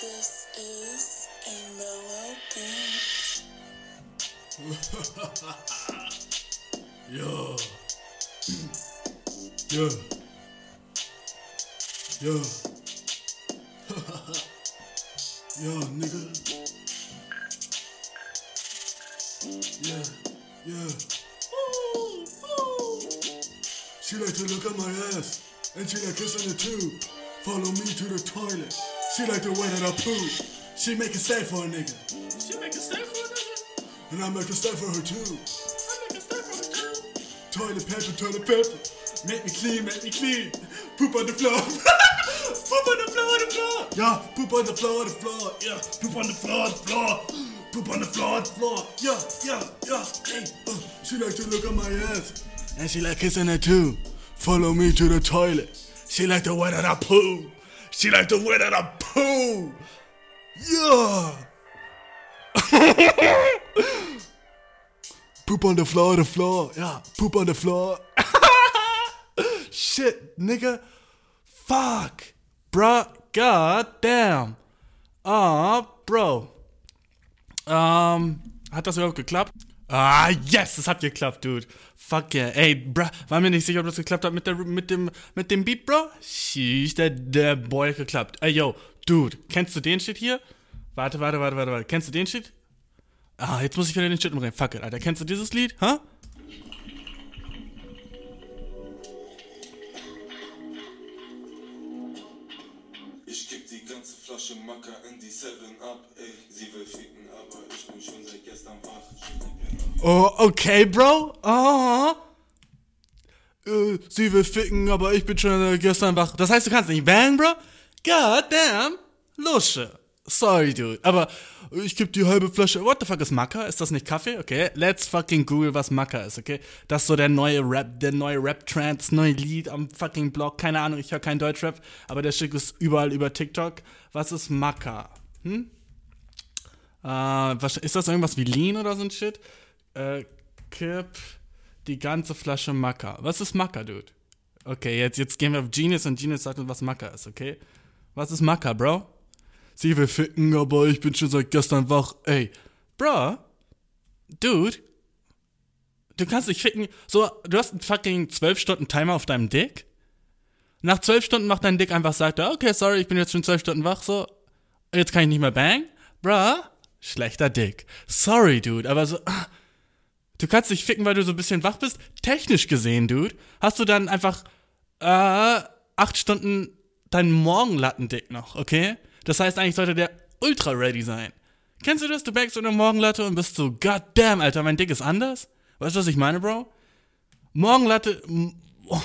This is Amo Beats. Yo. Yo. Yo. Yo, nigga. Yeah, yeah. Ooh, ooh. She like to look at my ass, and she like kissing it too. Follow me to the toilet. She like the way that I poo. She make it safe for a nigga, She make a stay for a nigga. and I make it safe for her too. I make a stay for her too. Toilet paper, toilet paper. Make me clean, make me clean. Poop on the floor. poop on the floor, on the floor. Yeah, poop on the floor, on the floor. Yeah, poop on the floor, on the floor. Poop on the floor, on the floor. Yeah, yeah, yeah. Hey, uh, she like to look at my ass. And she like kissing it too. Follow me to the toilet. She like the way that I poo. She like the way that I Yeah. Poop on the floor, the floor. Yeah, poop on the floor. Shit, nigga. Fuck. Bruh. God damn. Ah, Bro. Ähm, hat das überhaupt geklappt? Ah, yes, es hat geklappt, dude. Fuck yeah. Ey, bruh, war mir nicht sicher, ob das geklappt hat mit, der, mit, dem, mit dem Beat, bro. Sheesh, der, der Boy hat geklappt. Ey, yo, dude, kennst du den Shit hier? Warte, warte, warte, warte, warte. Kennst du den Shit? Ah, jetzt muss ich wieder den Shit umdrehen. Fuck it, Alter. Kennst du dieses Lied? Hä? Ich kipp die ganze Flasche Macker in die 7-Up, ey. Sie will ficken, aber ich bin schon seit gestern wach. Oh, okay, Bro. Äh, sie will ficken, aber ich bin schon äh, gestern wach. Das heißt, du kannst nicht bang, Bro? God damn. Lusche. Sorry, dude. Aber ich geb die halbe Flasche. What the fuck ist Macker? Ist das nicht Kaffee? Okay. Let's fucking Google, was Macker ist, okay? Das ist so der neue Rap, der neue Rap-Trend, das neue Lied am fucking Blog. Keine Ahnung, ich höre kein Deutschrap, aber der Schick ist überall über TikTok. Was ist Macker? Hm? Äh, ist das irgendwas wie Lean oder so ein Shit? Äh, kipp die ganze Flasche Macker. Was ist Macker, Dude? Okay, jetzt, jetzt gehen wir auf Genius und Genius sagt uns, was Macker ist, okay? Was ist Macker, Bro? Sie will ficken, aber ich bin schon seit gestern wach. Ey, Bro, Dude, du kannst dich ficken. So, du hast einen fucking 12 Stunden Timer auf deinem Dick. Nach 12 Stunden macht dein Dick einfach, sagt er, okay, sorry, ich bin jetzt schon 12 Stunden wach, so. Jetzt kann ich nicht mehr bang. Bruh, schlechter Dick. Sorry, Dude, aber so. Du kannst dich ficken, weil du so ein bisschen wach bist. Technisch gesehen, Dude, hast du dann einfach äh, acht Stunden deinen Morgenlattendick noch, okay? Das heißt, eigentlich sollte der ultra ready sein. Kennst du das? Du backst eine Morgenlatte und bist so, God damn, Alter, mein Dick ist anders? Weißt du, was ich meine, Bro? Morgenlatte, oh,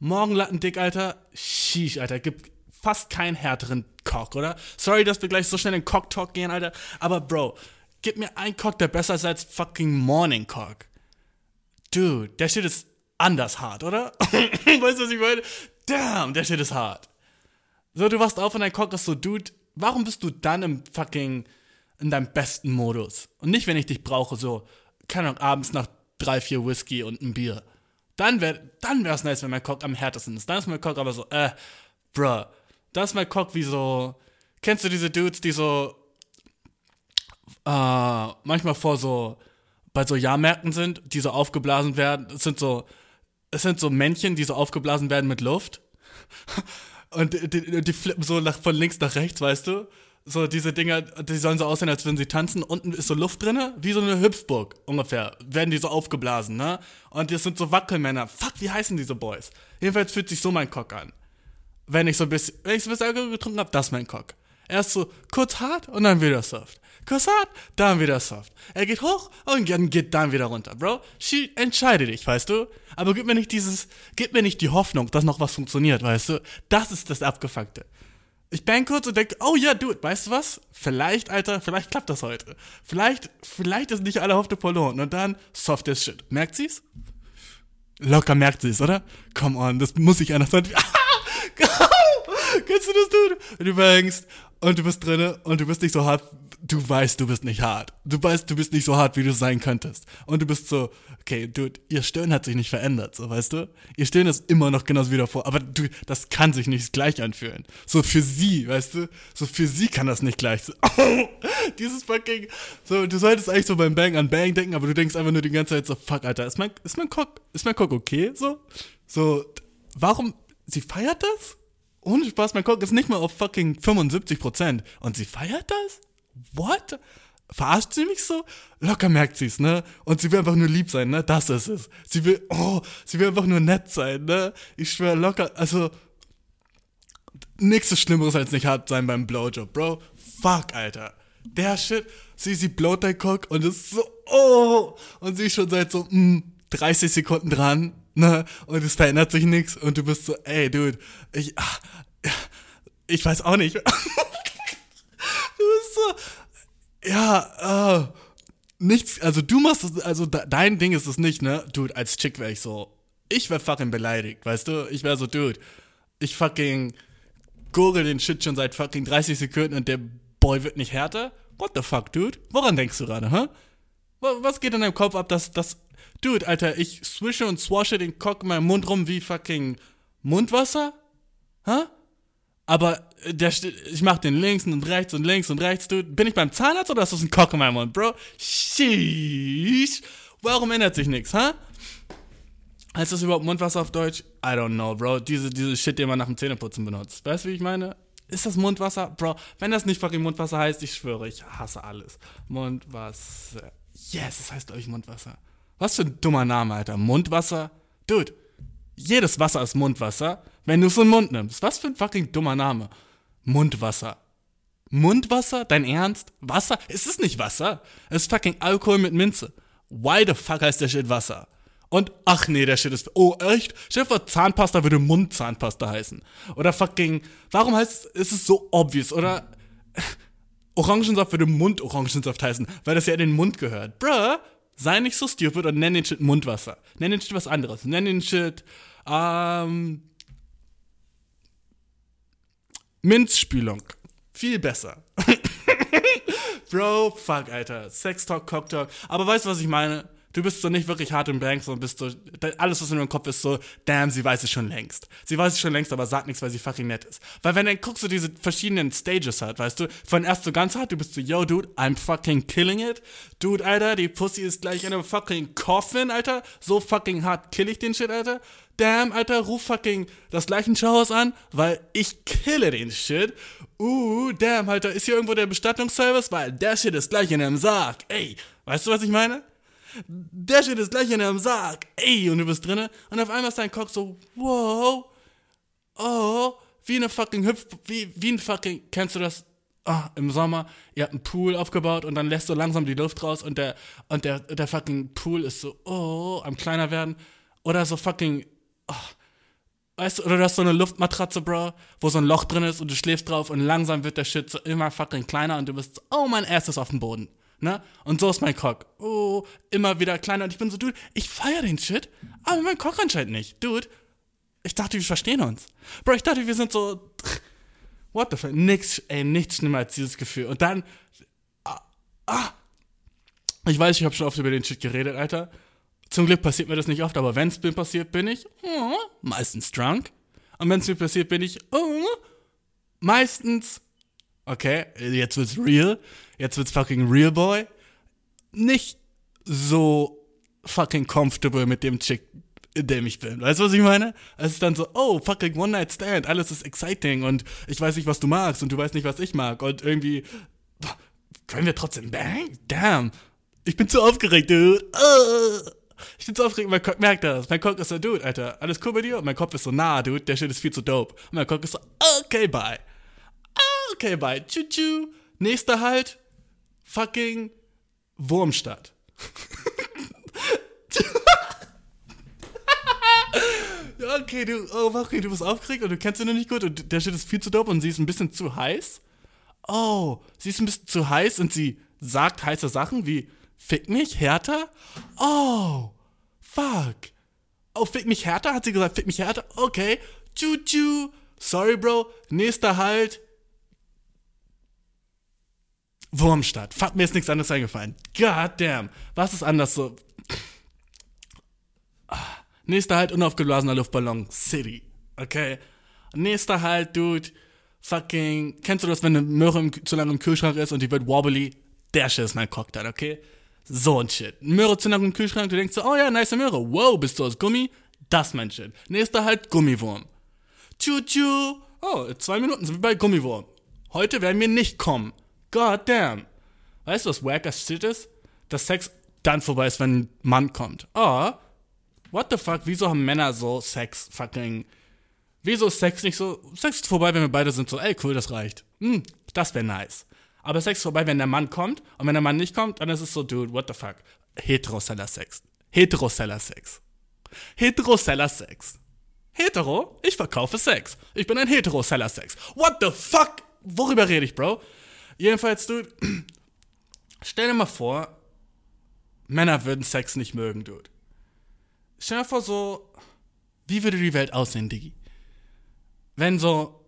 Morgenlattendick, Alter, sheesh, Alter, gibt fast keinen härteren Cock, oder? Sorry, dass wir gleich so schnell in Cock-Talk gehen, Alter, aber Bro, gib mir einen Cock, der besser ist als fucking Morning Cock. Dude, der Shit ist anders hart, oder? weißt du, was ich meine? Damn, der Shit ist hart. So, du wachst auf und dein Cock ist so, Dude, warum bist du dann im fucking, in deinem besten Modus? Und nicht, wenn ich dich brauche, so, keine Ahnung, abends nach drei, vier Whisky und ein Bier. Dann wär, dann wär's nice, wenn mein Cock am härtesten ist. Dann ist mein Cock aber so, äh, bruh, da ist mein Cock wie so, kennst du diese Dudes, die so, äh, manchmal vor so, bei so Jahrmärkten sind, die so aufgeblasen werden. Es sind so, es sind so Männchen, die so aufgeblasen werden mit Luft. Und die, die, flippen so nach, von links nach rechts, weißt du? So diese Dinger, die sollen so aussehen, als würden sie tanzen. Unten ist so Luft drinne, wie so eine Hüpfburg ungefähr. Werden die so aufgeblasen, ne? Und das sind so Wackelmänner. Fuck, wie heißen diese Boys? Jedenfalls fühlt sich so mein Cock an. Wenn ich so ein bisschen, wenn ich so ein bisschen Alkohol getrunken habe, das ist mein Cock. Erst so kurz hart und dann wieder soft. Hart, dann wieder soft. Er geht hoch und dann geht dann wieder runter, Bro. She, entscheide dich, weißt du? Aber gib mir nicht dieses, gib mir nicht die Hoffnung, dass noch was funktioniert, weißt du? Das ist das Abgefuckte. Ich bang kurz und denke, oh ja, dude, weißt du was? Vielleicht, Alter, vielleicht klappt das heute. Vielleicht, vielleicht ist nicht alle Hoffnung verloren. Und dann soft as shit. Merkt sie's? Locker merkt sie's, oder? Come on, das muss ich anders sein. Kennst du das, Dude? Und du bangst und du bist drinne und du bist nicht so hart, du weißt, du bist nicht hart. Du weißt, du bist nicht so hart, wie du sein könntest. Und du bist so, okay, dude, ihr Stöhnen hat sich nicht verändert, so, weißt du? Ihr Stöhnen ist immer noch genauso wie davor, aber du, das kann sich nicht gleich anfühlen. So für sie, weißt du? So für sie kann das nicht gleich. So, oh, dieses fucking, so, du solltest eigentlich so beim Bang an Bang denken, aber du denkst einfach nur die ganze Zeit so, fuck, Alter, ist mein, ist mein Cock, ist mein Cock okay, so? So, warum, sie feiert das? Ohne Spaß, mein Cock ist nicht mal auf fucking 75% und sie feiert das? What? Verarscht sie mich so? Locker merkt sie's, ne? Und sie will einfach nur lieb sein, ne? Das ist es. Sie will, oh, sie will einfach nur nett sein, ne? Ich schwör locker, also, nichts ist Schlimmeres als nicht hart sein beim Blowjob, Bro. Fuck, Alter. Der Shit, sie, sie blowt dein Cock und ist so, oh, und sie ist schon seit so, mm, 30 Sekunden dran, ne? Und es verändert sich nichts und du bist so, ey, Dude, ich, ah, ich weiß auch nicht. du bist so, ja, äh, nichts, also du machst das, also de- dein Ding ist es nicht, ne? Dude, als Chick wäre ich so, ich wär fucking beleidigt, weißt du? Ich wär so, Dude, ich fucking gurgel den Shit schon seit fucking 30 Sekunden und der Boy wird nicht härter? What the fuck, Dude? Woran denkst du gerade, hä? Wa- Was geht in deinem Kopf ab, dass das. Dude, Alter, ich swische und swashe den Cock in meinem Mund rum wie fucking Mundwasser? Hä? Aber äh, der, ich mach den links und rechts und links und rechts, Dude. Bin ich beim Zahnarzt oder ist das ein Cock in meinem Mund, Bro? Sheesh. Warum ändert sich nichts, hä? Heißt das überhaupt Mundwasser auf Deutsch? I don't know, Bro. Diese, diese Shit, den man nach dem Zähneputzen benutzt. Weißt du, wie ich meine? Ist das Mundwasser? Bro, wenn das nicht fucking Mundwasser heißt, ich schwöre, ich hasse alles. Mundwasser. Yes, es heißt, glaube ich, Mundwasser. Was für ein dummer Name, Alter. Mundwasser? Dude, jedes Wasser ist Mundwasser, wenn du es in den Mund nimmst. Was für ein fucking dummer Name. Mundwasser. Mundwasser? Dein Ernst? Wasser? Es ist nicht Wasser. Es ist fucking Alkohol mit Minze. Why the fuck heißt der Shit Wasser? Und ach nee, der Shit ist. Oh, echt? Vor, Zahnpasta würde Mundzahnpasta heißen. Oder fucking. Warum heißt es. Ist es so obvious? Oder. Orangensaft würde Mund-Orangensaft heißen, weil das ja in den Mund gehört. Bruh, sei nicht so stupid und nenn den Shit Mundwasser. Nenn den Shit was anderes. Nenn den Shit. Ähm. Minzspülung. Viel besser. Bro, fuck, Alter. Sex Talk, Cock Talk. Aber weißt du, was ich meine? Du bist so nicht wirklich hart im Bank, sondern bist so, alles, was in deinem Kopf ist, so, damn, sie weiß es schon längst. Sie weiß es schon längst, aber sagt nichts, weil sie fucking nett ist. Weil wenn dann guckst du diese verschiedenen Stages hat, weißt du, von erst so ganz hart, du bist so, yo, dude, I'm fucking killing it. Dude, Alter, die Pussy ist gleich in einem fucking Coffin, Alter. So fucking hart kill ich den Shit, Alter. Damn, Alter, ruf fucking das Leichenschauhaus an, weil ich kille den Shit. Uh, damn, Alter, ist hier irgendwo der Bestattungsservice? Weil der Shit ist gleich in einem Sarg. Ey, weißt du, was ich meine? Der Shit ist gleich in einem Sarg. Ey, und du bist drinne und auf einmal ist dein Cock so, wow, oh, wie eine fucking Hüpf, wie, wie ein fucking, kennst du das? Ah, im Sommer, ihr habt einen Pool aufgebaut und dann lässt so langsam die Luft raus und der, und der, der fucking Pool ist so, oh, am kleiner werden. Oder so fucking, oh, weißt du, oder du hast so eine Luftmatratze, Bro, wo so ein Loch drin ist und du schläfst drauf und langsam wird der Shit so immer fucking kleiner und du bist so, oh, mein Ass ist auf dem Boden. Ne? Und so ist mein Cock. Oh, immer wieder kleiner. Und ich bin so, Dude, ich feier den Shit, aber mein Cock anscheinend nicht. Dude, ich dachte, wir verstehen uns. Bro, ich dachte, wir sind so. What the fuck? Nix, ey, nichts schlimmer als dieses Gefühl. Und dann. Ah, ah. Ich weiß, ich habe schon oft über den Shit geredet, Alter. Zum Glück passiert mir das nicht oft, aber wenn es mir passiert, bin ich oh, meistens drunk. Und wenn es mir passiert, bin ich oh, meistens. Okay, jetzt wird's real. Jetzt wird's fucking real, boy. Nicht so fucking comfortable mit dem Chick, in dem ich bin. Weißt du, was ich meine? Es ist dann so, oh, fucking One-Night-Stand, alles ist exciting und ich weiß nicht, was du magst und du weißt nicht, was ich mag und irgendwie können wir trotzdem bang? Damn. Ich bin zu aufgeregt, dude. Uh. Ich bin zu aufgeregt, mein Kopf merkt das. Mein Kopf ist so, dude, Alter, alles cool bei dir? Und mein Kopf ist so, nah, dude, der Shit ist viel zu dope. Und mein Kopf ist so, okay, bye. Okay, bye. Tschu-tschu. Nächster Halt, fucking Wurmstadt. Ja, okay, du, oh, okay, du bist aufgeregt und du kennst sie noch nicht gut und der Shit ist viel zu dope und sie ist ein bisschen zu heiß. Oh, sie ist ein bisschen zu heiß und sie sagt heiße Sachen wie Fick mich härter? Oh, fuck. Oh, fick mich härter? Hat sie gesagt, fick mich härter? Okay. Tschu-tschu. Sorry, Bro. Nächster Halt. Wurmstadt. Fuck, mir ist nichts anderes eingefallen. God damn. Was ist anders so? Ah, Nächster halt unaufgeblasener Luftballon. City. Okay. Nächster halt, Dude. Fucking. Kennst du das, wenn eine Möhre im, zu lange im Kühlschrank ist und die wird wobbly? Der Shit ist mein Cocktail, okay? So ein Shit. Möhre zu lange im Kühlschrank, du denkst so, oh ja, nice Möhre. Wow, bist du aus Gummi? Das mein Shit. Nächster halt Gummiwurm. Tschu-tschu. Oh, in zwei Minuten sind wir bei Gummiwurm. Heute werden wir nicht kommen. God damn. Weißt du, was wack as shit ist? Dass Sex dann vorbei ist, wenn ein Mann kommt. Oh, what the fuck? Wieso haben Männer so Sex fucking. Wieso ist Sex nicht so. Sex ist vorbei, wenn wir beide sind so, ey, cool, das reicht. Hm, das wäre nice. Aber Sex ist vorbei, wenn der Mann kommt. Und wenn der Mann nicht kommt, dann ist es so, dude, what the fuck? Heteroseller Sex. Heteroseller Sex. Heteroseller Sex. Hetero? Ich verkaufe Sex. Ich bin ein Heteroseller Sex. What the fuck? Worüber rede ich, Bro? Jedenfalls, dude, stell dir mal vor, Männer würden Sex nicht mögen, dude. Stell dir vor, so, wie würde die Welt aussehen, Diggi? Wenn so,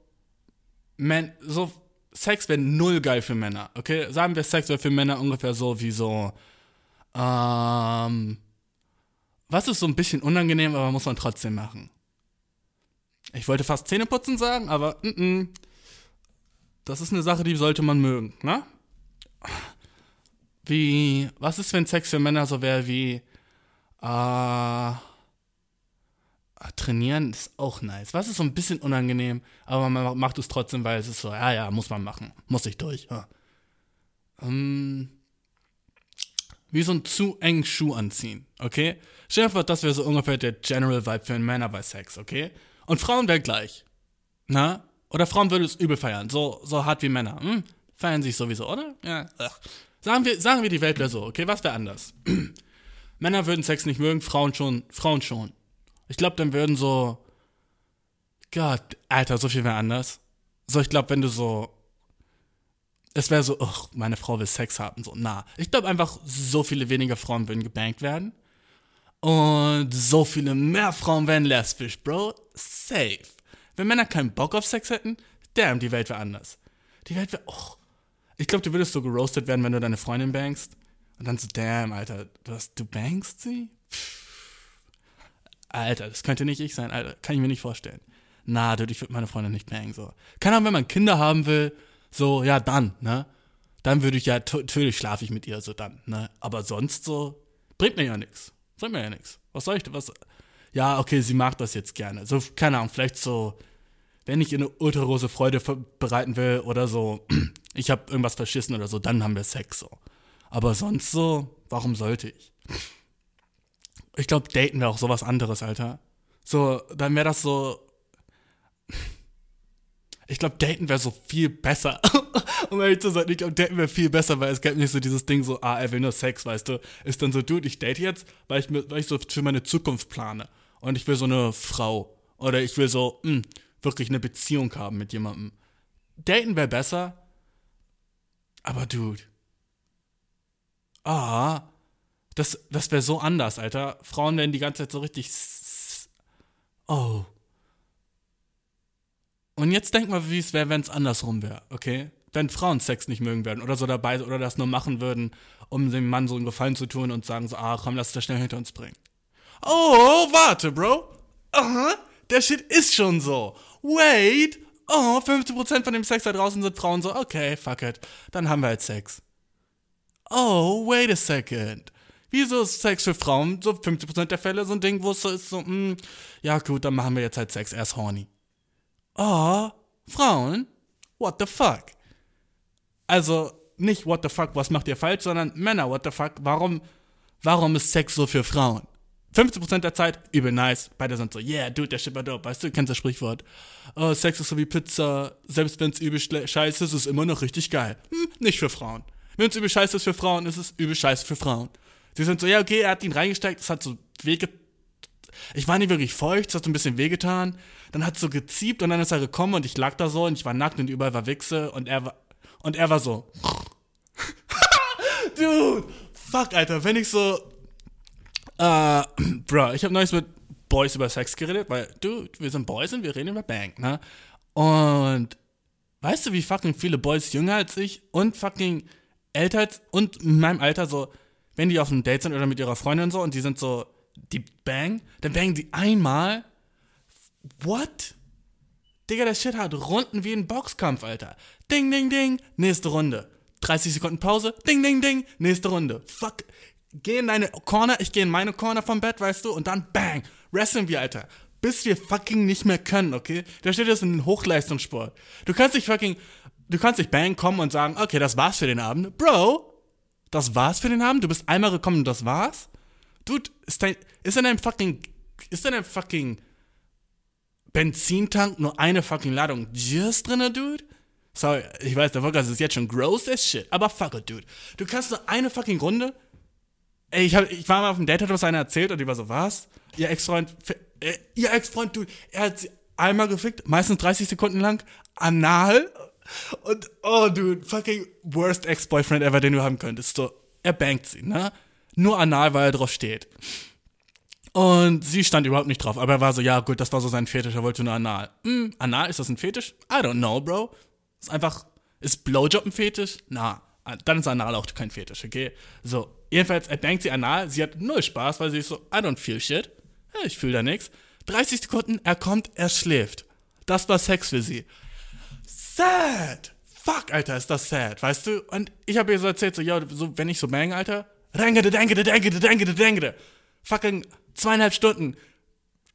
Men so, Sex wäre null geil für Männer, okay? Sagen wir, Sex wäre für Männer ungefähr so wie so, ähm, was ist so ein bisschen unangenehm, aber muss man trotzdem machen? Ich wollte fast Zähneputzen sagen, aber mm -mm. Das ist eine Sache, die sollte man mögen, ne? Wie, was ist, wenn Sex für Männer so wäre wie, äh, trainieren ist auch nice. Was ist so ein bisschen unangenehm, aber man macht es trotzdem, weil es ist so, ja, ja, muss man machen, muss ich durch. Ja. Ähm, wie so einen zu engen Schuh anziehen, okay? Dir vor, das wäre so ungefähr der General Vibe für Männer bei Sex, okay? Und Frauen wäre gleich. Na? Oder Frauen würden es übel feiern, so, so hart wie Männer. Hm? Feiern sich sowieso, oder? Ja. Ach. Sagen wir, sagen wir, die Welt wäre so, okay? Was wäre anders? Männer würden Sex nicht mögen, Frauen schon, Frauen schon. Ich glaube, dann würden so. Gott, Alter, so viel wäre anders. So, ich glaube, wenn du so. Es wäre so, ach, meine Frau will Sex haben, so, na. Ich glaube einfach, so viele weniger Frauen würden gebankt werden. Und so viele mehr Frauen wären lesbisch, Bro. Safe. Wenn Männer keinen Bock auf Sex hätten, damn, die Welt wäre anders. Die Welt wäre, oh. Ich glaube, du würdest so geroastet werden, wenn du deine Freundin bangst. Und dann so, damn, Alter, du, hast, du bangst sie? Alter, das könnte nicht ich sein, Alter. Kann ich mir nicht vorstellen. Na, dude, ich würde meine Freundin nicht bangen, so. Keine Ahnung, wenn man Kinder haben will, so, ja, dann, ne? Dann würde ich ja, natürlich schlafe ich mit ihr, so dann, ne? Aber sonst so, bringt mir ja nichts. Bringt mir ja nichts. Was soll ich, was, ja, okay, sie mag das jetzt gerne. So, keine Ahnung, vielleicht so, wenn ich ihr eine ultrarose Freude bereiten will oder so, ich habe irgendwas verschissen oder so, dann haben wir Sex, so. Aber sonst so, warum sollte ich? Ich glaube, daten wäre auch sowas anderes, Alter. So, dann wäre das so. Ich glaube, daten wäre so viel besser. um ehrlich zu sein, ich glaube, daten wäre viel besser, weil es gäbe nicht so dieses Ding so, ah, er will nur Sex, weißt du. Ist dann so, dude, ich date jetzt, weil ich, weil ich so für meine Zukunft plane. Und ich will so eine Frau. Oder ich will so, mh, wirklich eine Beziehung haben mit jemandem. Daten wäre besser. Aber dude. Ah, das, das wäre so anders, Alter. Frauen werden die ganze Zeit so richtig. Oh. Und jetzt denk mal, wie es wäre, wenn es andersrum wäre, okay? Wenn Frauen Sex nicht mögen würden oder so dabei oder das nur machen würden, um dem Mann so einen Gefallen zu tun und sagen so, ah, komm, lass das schnell hinter uns bringen. Oh, warte, Bro. Aha, der Shit ist schon so. Wait. Oh, 50% von dem Sex da draußen sind Frauen so, okay, fuck it. Dann haben wir halt Sex. Oh, wait a second. Wieso ist Sex für Frauen so 50% der Fälle so ein Ding, wo es so ist, so, mh, ja gut, dann machen wir jetzt halt Sex, er ist horny. Oh, Frauen? What the fuck? Also, nicht what the fuck, was macht ihr falsch, sondern Männer, what the fuck, warum, warum ist Sex so für Frauen? 50% der Zeit, übel nice. Beide sind so, yeah, dude, der shit war dope. Weißt du, du kennst das Sprichwort. Oh, Sex ist so wie Pizza. Selbst wenn es übel scheiße ist, ist es immer noch richtig geil. Hm, nicht für Frauen. Wenn es übel scheiße ist für Frauen, ist es übel scheiße für Frauen. Sie sind so, ja, okay, er hat ihn reingesteckt, es hat so wehge... Ich war nicht wirklich feucht, es hat so ein bisschen wehgetan. Dann hat es so geziebt und dann ist er gekommen und ich lag da so und ich war nackt und überall war Wichse und er war... Und er war so... Dude, fuck, Alter, wenn ich so... Äh, bro, ich habe neulich mit Boys über Sex geredet, weil, dude, wir sind Boys und wir reden über Bang, ne? Und weißt du, wie fucking viele Boys jünger als ich und fucking älter als, und in meinem Alter so, wenn die auf einem Date sind oder mit ihrer Freundin und so und die sind so, die bang, dann bangen die einmal. What? Digga, der Shit hat Runden wie ein Boxkampf, Alter. Ding, ding, ding, nächste Runde. 30 Sekunden Pause, ding, ding, ding, nächste Runde. Fuck. Geh in deine Corner, ich geh in meine Corner vom Bett, weißt du, und dann bang. Wrestlen wir, Alter. Bis wir fucking nicht mehr können, okay? Da steht das in Hochleistungssport. Du kannst nicht fucking, du kannst nicht bang kommen und sagen, okay, das war's für den Abend. Bro, das war's für den Abend? Du bist einmal gekommen und das war's? Dude, ist dein, ist in deinem fucking, ist in deinem fucking Benzintank nur eine fucking Ladung Just drinne, Dude? Sorry, ich weiß, der Podcast ist jetzt schon gross as shit, aber fuck it, Dude. Du kannst nur eine fucking Runde. Ey, ich, hab, ich war mal auf dem Date, hat was einer erzählt und die war so, was? Ihr Ex-Freund, äh, ihr Ex-Freund, Dude, er hat sie einmal gefickt, meistens 30 Sekunden lang, anal. Und, oh, Dude, fucking worst Ex-Boyfriend ever, den du haben könntest. So, er bangt sie, ne? Nur anal, weil er drauf steht. Und sie stand überhaupt nicht drauf, aber er war so, ja gut, das war so sein Fetisch, er wollte nur anal. Hm, anal, ist das ein Fetisch? I don't know, Bro. Ist einfach, ist Blowjob ein Fetisch? Na, dann ist anal auch kein Fetisch, okay? So, jedenfalls, er denkt sie anal, sie hat null Spaß, weil sie ist so, I don't feel shit. Ja, Ich fühle da nichts. 30 Sekunden, er kommt, er schläft. Das war Sex für sie. Sad. Fuck, Alter, ist das sad, weißt du? Und ich habe ihr so erzählt, so, ja, so, wenn ich so bang, Alter, rengede, dengede, dengede, dengede, dengede. Fucking zweieinhalb Stunden.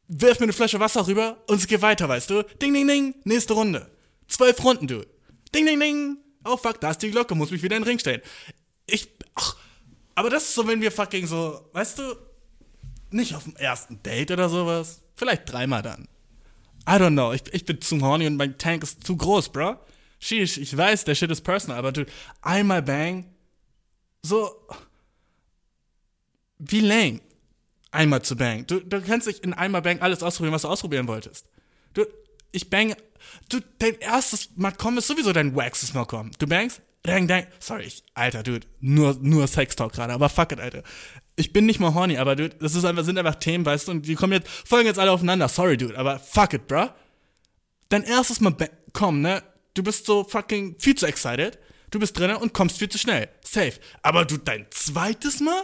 Wirf mir eine Flasche Wasser rüber und es geht weiter, weißt du? Ding, ding, ding, nächste Runde. Zwölf Runden, du. Ding, ding, ding. Oh fuck, da ist die Glocke, muss mich wieder in den Ring stellen. Ich, ach, aber das ist so, wenn wir fucking so, weißt du, nicht auf dem ersten Date oder sowas. Vielleicht dreimal dann. I don't know, ich, ich bin zu horny und mein Tank ist zu groß, bro. Sheesh, ich weiß, der Shit ist personal, aber du, einmal bang, so, wie lame, einmal zu bang. Du, du kannst nicht in einmal bang alles ausprobieren, was du ausprobieren wolltest. Du, ich bang, du, dein erstes Malcolm ist sowieso dein waxes Malcolm. Du bangst, dang, dang, sorry, ich, Alter, dude, nur, nur Sex-Talk gerade, aber fuck it, Alter. Ich bin nicht mal horny, aber dude, das ist einfach, sind einfach Themen, weißt du, und die kommen jetzt, folgen jetzt alle aufeinander, sorry, dude, aber fuck it, bruh. Dein erstes Mal, komm, ne, du bist so fucking viel zu excited, du bist drinnen und kommst viel zu schnell, safe. Aber du, dein zweites Mal?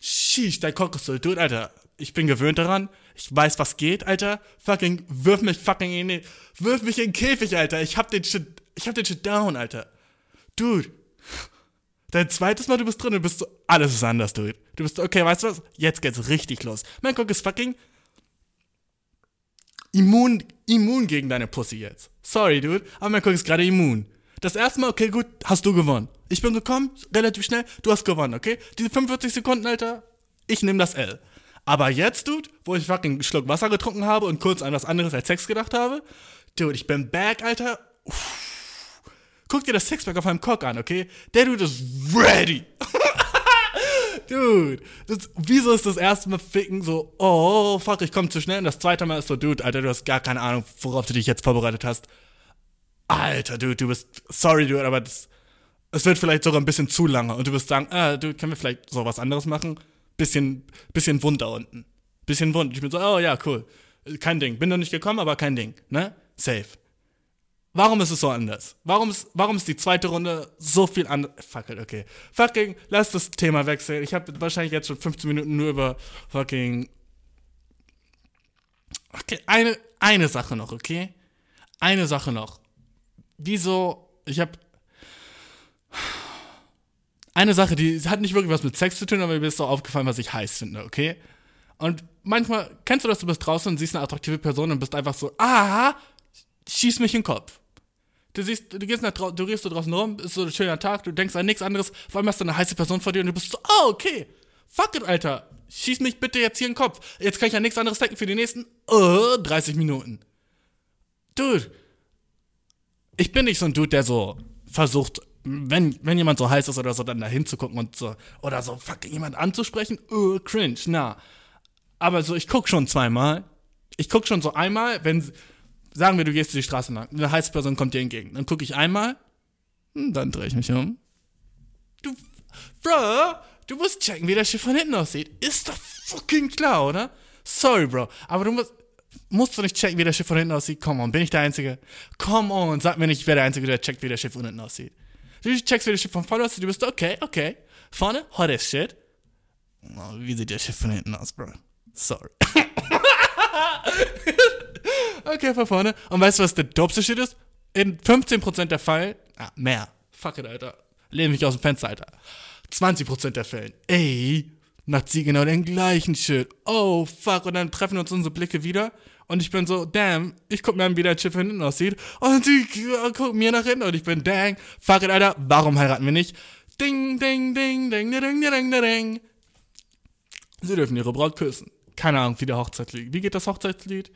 Sheesh, dein Cock ist dude, Alter, ich bin gewöhnt daran, ich weiß, was geht, Alter, fucking, wirf mich fucking in den, wirf mich in den Käfig, Alter, ich hab den Shit, ich hab den Shit down, Alter. Dude, Dein zweites Mal, du bist drin und bist so, alles ist anders, dude. Du bist okay, weißt du was? Jetzt geht's richtig los. Mein Cock ist fucking immun, immun gegen deine Pussy jetzt. Sorry, dude, aber mein Cock ist gerade immun. Das erste Mal, okay, gut, hast du gewonnen. Ich bin gekommen, relativ schnell, du hast gewonnen, okay? Diese 45 Sekunden, Alter, ich nehme das L. Aber jetzt, dude, wo ich fucking einen Schluck Wasser getrunken habe und kurz an was anderes als Sex gedacht habe, dude, ich bin back, Alter. Uff. Guck dir das Sixpack auf meinem Cock an, okay? Der Dude ist ready. Dude, das, wieso ist das erste Mal ficken so, oh, fuck, ich komm zu schnell. Und das zweite Mal ist so, Dude, Alter, du hast gar keine Ahnung, worauf du dich jetzt vorbereitet hast. Alter, Dude, du bist, sorry, Dude, aber es wird vielleicht sogar ein bisschen zu lange. Und du wirst sagen, ah, Dude, können wir vielleicht so was anderes machen? Bisschen, bisschen wund da unten. Bisschen wund. Ich bin so, oh ja, cool. Kein Ding. Bin noch nicht gekommen, aber kein Ding, ne? Safe. Warum ist es so anders? Warum ist, warum ist die zweite Runde so viel anders? Fuck it, okay. Fucking, lass das Thema wechseln. Ich habe wahrscheinlich jetzt schon 15 Minuten nur über fucking. Okay, eine, eine Sache noch, okay? Eine Sache noch. Wieso, ich habe eine Sache, die hat nicht wirklich was mit Sex zu tun, aber mir ist so aufgefallen, was ich heiß finde, okay? Und manchmal, kennst du das, du bist draußen und siehst eine attraktive Person und bist einfach so, ah, schieß mich in den Kopf. Du siehst, du gehst nach drau- du gehst so draußen rum, ist so ein schöner Tag, du denkst an nichts anderes, vor allem hast du eine heiße Person vor dir und du bist so, oh, okay, fuck it, Alter, schieß mich bitte jetzt hier in den Kopf. Jetzt kann ich an nichts anderes denken für die nächsten, uh, 30 Minuten. Dude, ich bin nicht so ein Dude, der so versucht, wenn, wenn jemand so heiß ist oder so, dann da hinzugucken und so, oder so fucking jemand anzusprechen, uh, cringe, na. Aber so, ich guck schon zweimal. Ich guck schon so einmal, wenn, sagen wir, du gehst die Straße lang, eine heiße Person kommt dir entgegen. Dann gucke ich einmal, hm, dann drehe ich mich um. Du, Bro, du musst checken, wie der Schiff von hinten aussieht. Ist doch fucking klar, oder? Sorry, Bro, aber du musst, musst du nicht checken, wie der Schiff von hinten aussieht? Come on, bin ich der Einzige? Come on, sag mir nicht, ich wäre der Einzige, der checkt, wie der Schiff von hinten aussieht. Du checkst wieder Shit von vorne aus, du bist okay, okay. Vorne, hot as shit. Oh, wie sieht der Shit von hinten aus, Bro? Sorry. okay, von vorne. Und weißt du, was der dopeste Shit ist? In 15% der Fälle, ah, mehr. Fuck it, Alter. Lehne mich aus dem Fenster, Alter. 20% der Fällen, ey, macht sie genau den gleichen Shit. Oh, fuck. Und dann treffen uns unsere Blicke wieder. Und ich bin so, damn, ich guck mir an, wie der Chip hinten aussieht. Und sie guckt mir nach hinten und ich bin, dang, fuck it, Alter, warum heiraten wir nicht? Ding, ding, ding, ding, ding, ding, ding, ding. Sie dürfen ihre Braut küssen. Keine Ahnung, wie der Hochzeitslied. Wie geht das Hochzeitslied?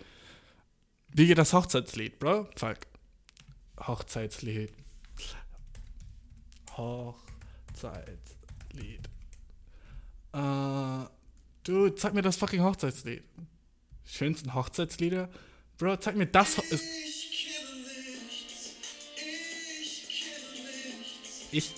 Wie geht das Hochzeitslied, Bro? Fuck. Hochzeitslied. Hochzeitslied. Äh, du, zeig mir das fucking Hochzeitslied. Schönsten Hochzeitslieder? Bro, zeig mir das. Ho ist ich.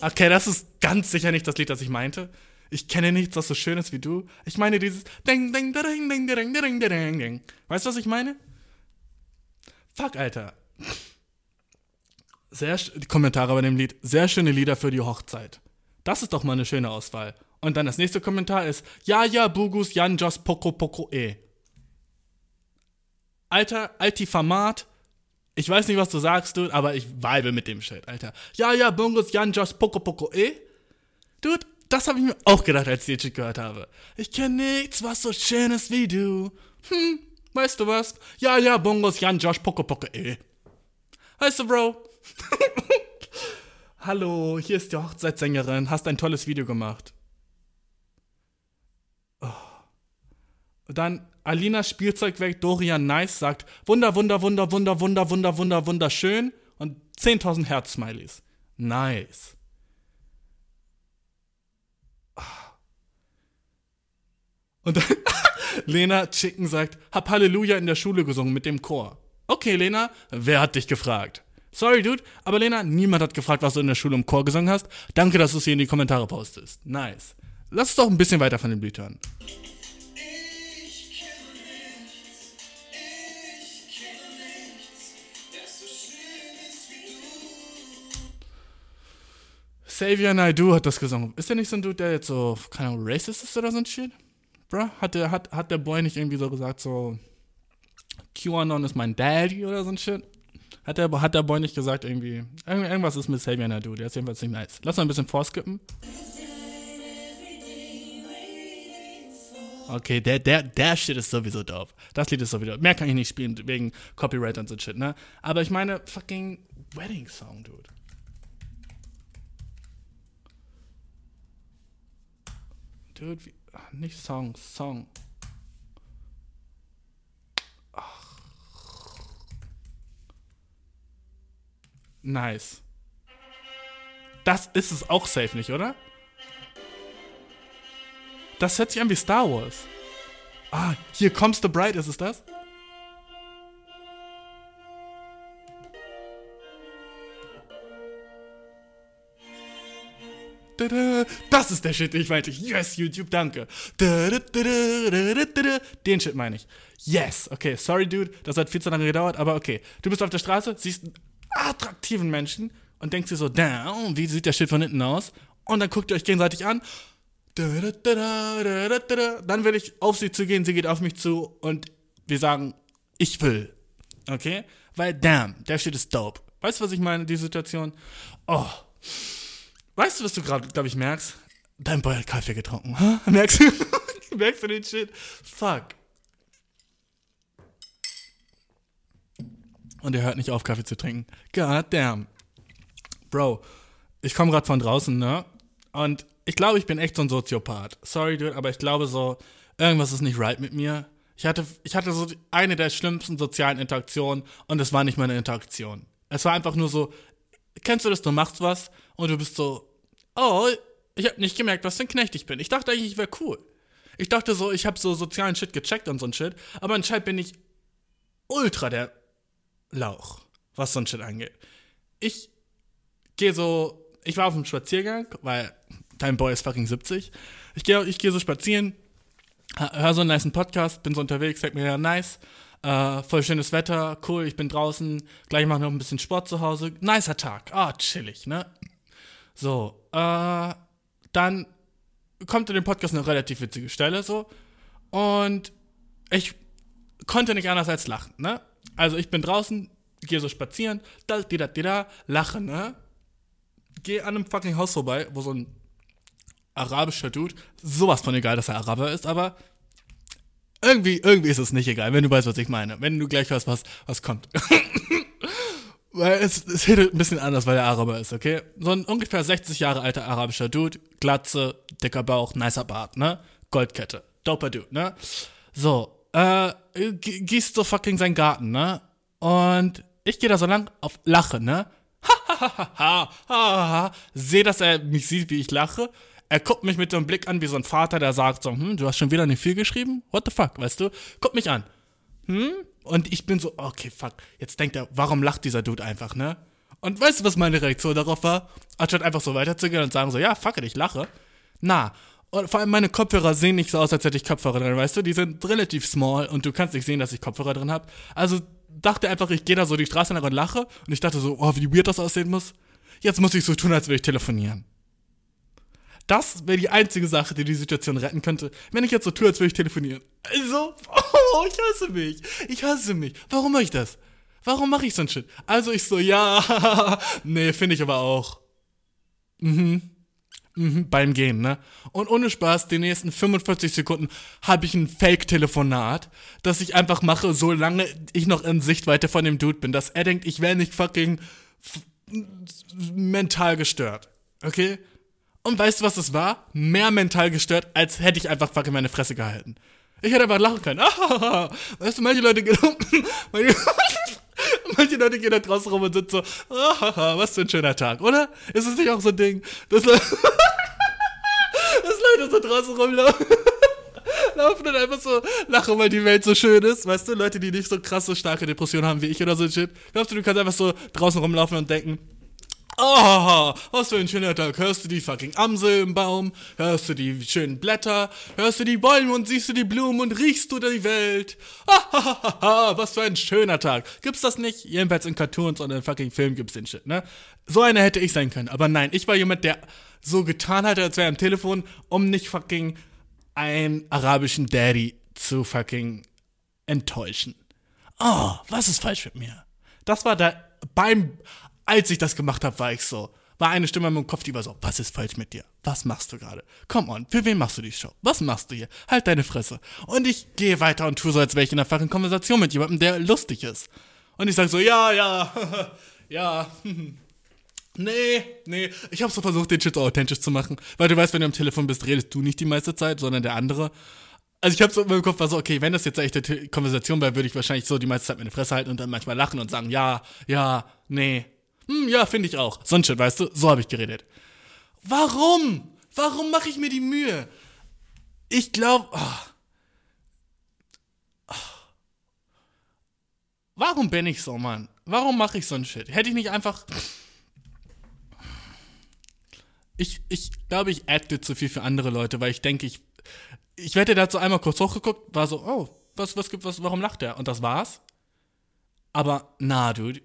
Okay, das ist ganz sicher nicht das Lied, das ich meinte. Ich kenne nichts, das so schön ist wie du. Ich meine dieses Ding, Ding, Ding, Ding, Ding, Ding, Ding, Ding. Weißt du, was ich meine? Fuck, Alter. Sehr, die Kommentare bei dem Lied. Sehr schöne Lieder für die Hochzeit. Das ist doch mal eine schöne Auswahl. Und dann das nächste Kommentar ist, ja, ja, Bugus, Jan, Jos, Poco, Poco, E. Alter, Altifamat, ich weiß nicht, was du sagst, Dude, aber ich vibe mit dem Shit, Alter. Ja, ja, Bungus, Jan, Jos, Poco, Poco, E. Dude, das habe ich mir auch gedacht, als ich Shit gehört habe. Ich kenne nichts, was so schön ist wie du. Hm, weißt du was? Ja, ja, Bungus, Jan, Josh, Poco, Poco, E. Weißt du, Bro? Hallo, hier ist die Hochzeitssängerin. Hast ein tolles Video gemacht. Oh. Dann Alina Spielzeugwerk Dorian Nice sagt Wunder, Wunder, Wunder, Wunder, Wunder, Wunder, Wunder, wunderschön und 10.000 Herz-Smileys. Nice. Ah. Und dann Lena Chicken sagt, hab Halleluja in der Schule gesungen mit dem Chor. Okay, Lena, wer hat dich gefragt? Sorry, Dude, aber Lena, niemand hat gefragt, was du in der Schule im Chor gesungen hast. Danke, dass du es hier in die Kommentare postest. Nice. Lass uns doch ein bisschen weiter von dem Lied hören. Xavier Naidoo hat das gesungen. Ist der nicht so ein Dude, der jetzt so, keine Ahnung, racist ist oder so ein Shit? Bruh, hat der, hat, hat der Boy nicht irgendwie so gesagt, so, QAnon ist mein Daddy oder so ein Shit? Hat der, hat der Boy nicht gesagt, irgendwie, irgend- irgendwas ist mit Xavier Naidoo, der ist jedenfalls nicht nice. Lass mal ein bisschen vorskippen. Okay, der, der, der Shit ist sowieso dope. Das Lied ist sowieso Mehr kann ich nicht spielen, wegen Copyright und so Shit, ne? Aber ich meine, fucking Wedding Song, Dude. Dude, wie, ach, nicht Song, Song. Nice. Das ist es auch safe nicht, oder? Das hört sich an wie Star Wars. Ah, hier Comes the Bride, ist es das? Das ist der Shit, den ich meinte. Yes, YouTube, danke. Den Shit meine ich. Yes. Okay, sorry, Dude. Das hat viel zu lange gedauert, aber okay. Du bist auf der Straße, siehst attraktiven Menschen und denkst dir so, damn, wie sieht der Shit von hinten aus? Und dann guckt ihr euch gegenseitig an. Dann will ich auf sie zugehen, sie geht auf mich zu und wir sagen, ich will. Okay? Weil, damn, der Shit ist dope. Weißt du, was ich meine, die Situation? Oh. Weißt du, was du gerade, glaube ich, merkst? Dein Boy hat Kaffee getrunken. Hä? Merkst du? merkst du den Shit? Fuck. Und er hört nicht auf, Kaffee zu trinken. God damn. Bro, ich komme gerade von draußen, ne? Und ich glaube, ich bin echt so ein Soziopath. Sorry, dude, aber ich glaube so, irgendwas ist nicht right mit mir. Ich hatte, ich hatte so eine der schlimmsten sozialen Interaktionen und es war nicht meine Interaktion. Es war einfach nur so, kennst du das, du machst was und du bist so, oh, ich habe nicht gemerkt, was für ein Knecht ich bin. Ich dachte eigentlich, ich wäre cool. Ich dachte so, ich habe so sozialen Shit gecheckt und so ein Shit, aber anscheinend bin ich ultra der Lauch, was so ein Shit angeht. Ich gehe so, ich war auf einem Spaziergang, weil dein Boy ist fucking 70. Ich gehe ich geh so spazieren, hör so einen niceen Podcast, bin so unterwegs, sagt mir, ja, nice. Äh, voll schönes Wetter, cool, ich bin draußen, gleich mache noch ein bisschen Sport zu Hause. Nicer Tag, ah, chillig, ne? So, äh, dann kommt in dem Podcast eine relativ witzige Stelle so. Und ich konnte nicht anders als lachen, ne? Also ich bin draußen, gehe so spazieren, da, da, da, da, lache, ne? Gehe an einem fucking Haus vorbei, wo so ein arabischer Dude, sowas von egal, dass er Araber ist, aber irgendwie, irgendwie ist es nicht egal, wenn du weißt, was ich meine. Wenn du gleich weißt, was, was kommt. weil es, es hittet ein bisschen anders, weil er Araber ist, okay? So ein ungefähr 60 Jahre alter arabischer Dude, Glatze, dicker Bauch, nicer Bart, ne? Goldkette, doper Dude, ne? So, äh, gießt so fucking seinen Garten, ne? Und ich gehe da so lang auf Lache, ne? Ha, ha, ha, ha, ha. Sehe, dass er mich sieht, wie ich lache. Er guckt mich mit so einem Blick an wie so ein Vater, der sagt so, hm, du hast schon wieder nicht viel geschrieben? What the fuck, weißt du? Guckt mich an. Hm? Und ich bin so, okay, fuck. Jetzt denkt er, warum lacht dieser Dude einfach, ne? Und weißt du, was meine Reaktion darauf war? Anstatt einfach so weiterzugehen und sagen so, ja, fuck it, ich lache. Na, und vor allem meine Kopfhörer sehen nicht so aus, als hätte ich Kopfhörer drin, weißt du? Die sind relativ small und du kannst nicht sehen, dass ich Kopfhörer drin habe. Also dachte einfach, ich gehe da so die Straße lang und lache und ich dachte so, oh, wie weird das aussehen muss. Jetzt muss ich so tun, als würde ich telefonieren. Das wäre die einzige Sache, die die Situation retten könnte, wenn ich jetzt so tue, als würde ich telefonieren. Also, oh, ich hasse mich. Ich hasse mich. Warum mache ich das? Warum mache ich so ein Shit? Also ich so, ja, nee, finde ich aber auch. Mhm, beim Gehen, ne? Und ohne Spaß, die nächsten 45 Sekunden habe ich ein Fake-Telefonat, das ich einfach mache, solange ich noch in Sichtweite von dem Dude bin, dass er denkt, ich wäre nicht fucking mental gestört. Okay? Und weißt du, was es war? Mehr mental gestört, als hätte ich einfach fucking meine Fresse gehalten. Ich hätte einfach lachen können. Ah, weißt du, manche Leute manche, manche Leute gehen da draußen rum und sind so, ah, was für ein schöner Tag, oder? Ist es nicht auch so ein Ding, dass, dass Leute so draußen rumlaufen? Laufen und einfach so lachen, weil die Welt so schön ist. Weißt du, Leute, die nicht so krasse, starke Depressionen haben wie ich oder so ein Shit. Glaubst du, du kannst einfach so draußen rumlaufen und denken, Oh, was für ein schöner Tag. Hörst du die fucking Amsel im Baum? Hörst du die schönen Blätter? Hörst du die Bäume und siehst du die Blumen und riechst du die Welt? Ah, was für ein schöner Tag. Gibt's das nicht? Jedenfalls in Cartoons und in fucking Filmen gibt's den Shit, ne? So einer hätte ich sein können. Aber nein, ich war jemand, der so getan hat, als wäre er am Telefon, um nicht fucking einen arabischen Daddy zu fucking enttäuschen. Oh, was ist falsch mit mir? Das war da beim, als ich das gemacht habe, war ich so. War eine Stimme in meinem Kopf, die war so, was ist falsch mit dir? Was machst du gerade? Come on, für wen machst du die Show? Was machst du hier? Halt deine Fresse. Und ich gehe weiter und tue so, als wäre ich in einer fucking Konversation mit jemandem, der lustig ist. Und ich sage so, ja, ja, ja, Nee, nee. Ich habe so versucht, den Shit so authentisch zu machen. Weil du weißt, wenn du am Telefon bist, redest du nicht die meiste Zeit, sondern der andere. Also ich habe so in meinem Kopf war so, okay, wenn das jetzt eine Te- Konversation wäre, würde ich wahrscheinlich so die meiste Zeit meine Fresse halten und dann manchmal lachen und sagen, ja, ja, nee. Hm, ja, finde ich auch. So ein Shit, weißt du? So habe ich geredet. Warum? Warum mache ich mir die Mühe? Ich glaube. Warum bin ich so, Mann? Warum mache ich so ein Shit? Hätte ich nicht einfach. Ich, ich glaube, ich acte zu viel für andere Leute, weil ich denke, ich. Ich wette, der so einmal kurz hochgeguckt, war so, oh, was, was gibt, was, warum lacht er? Und das war's. Aber, na, dude.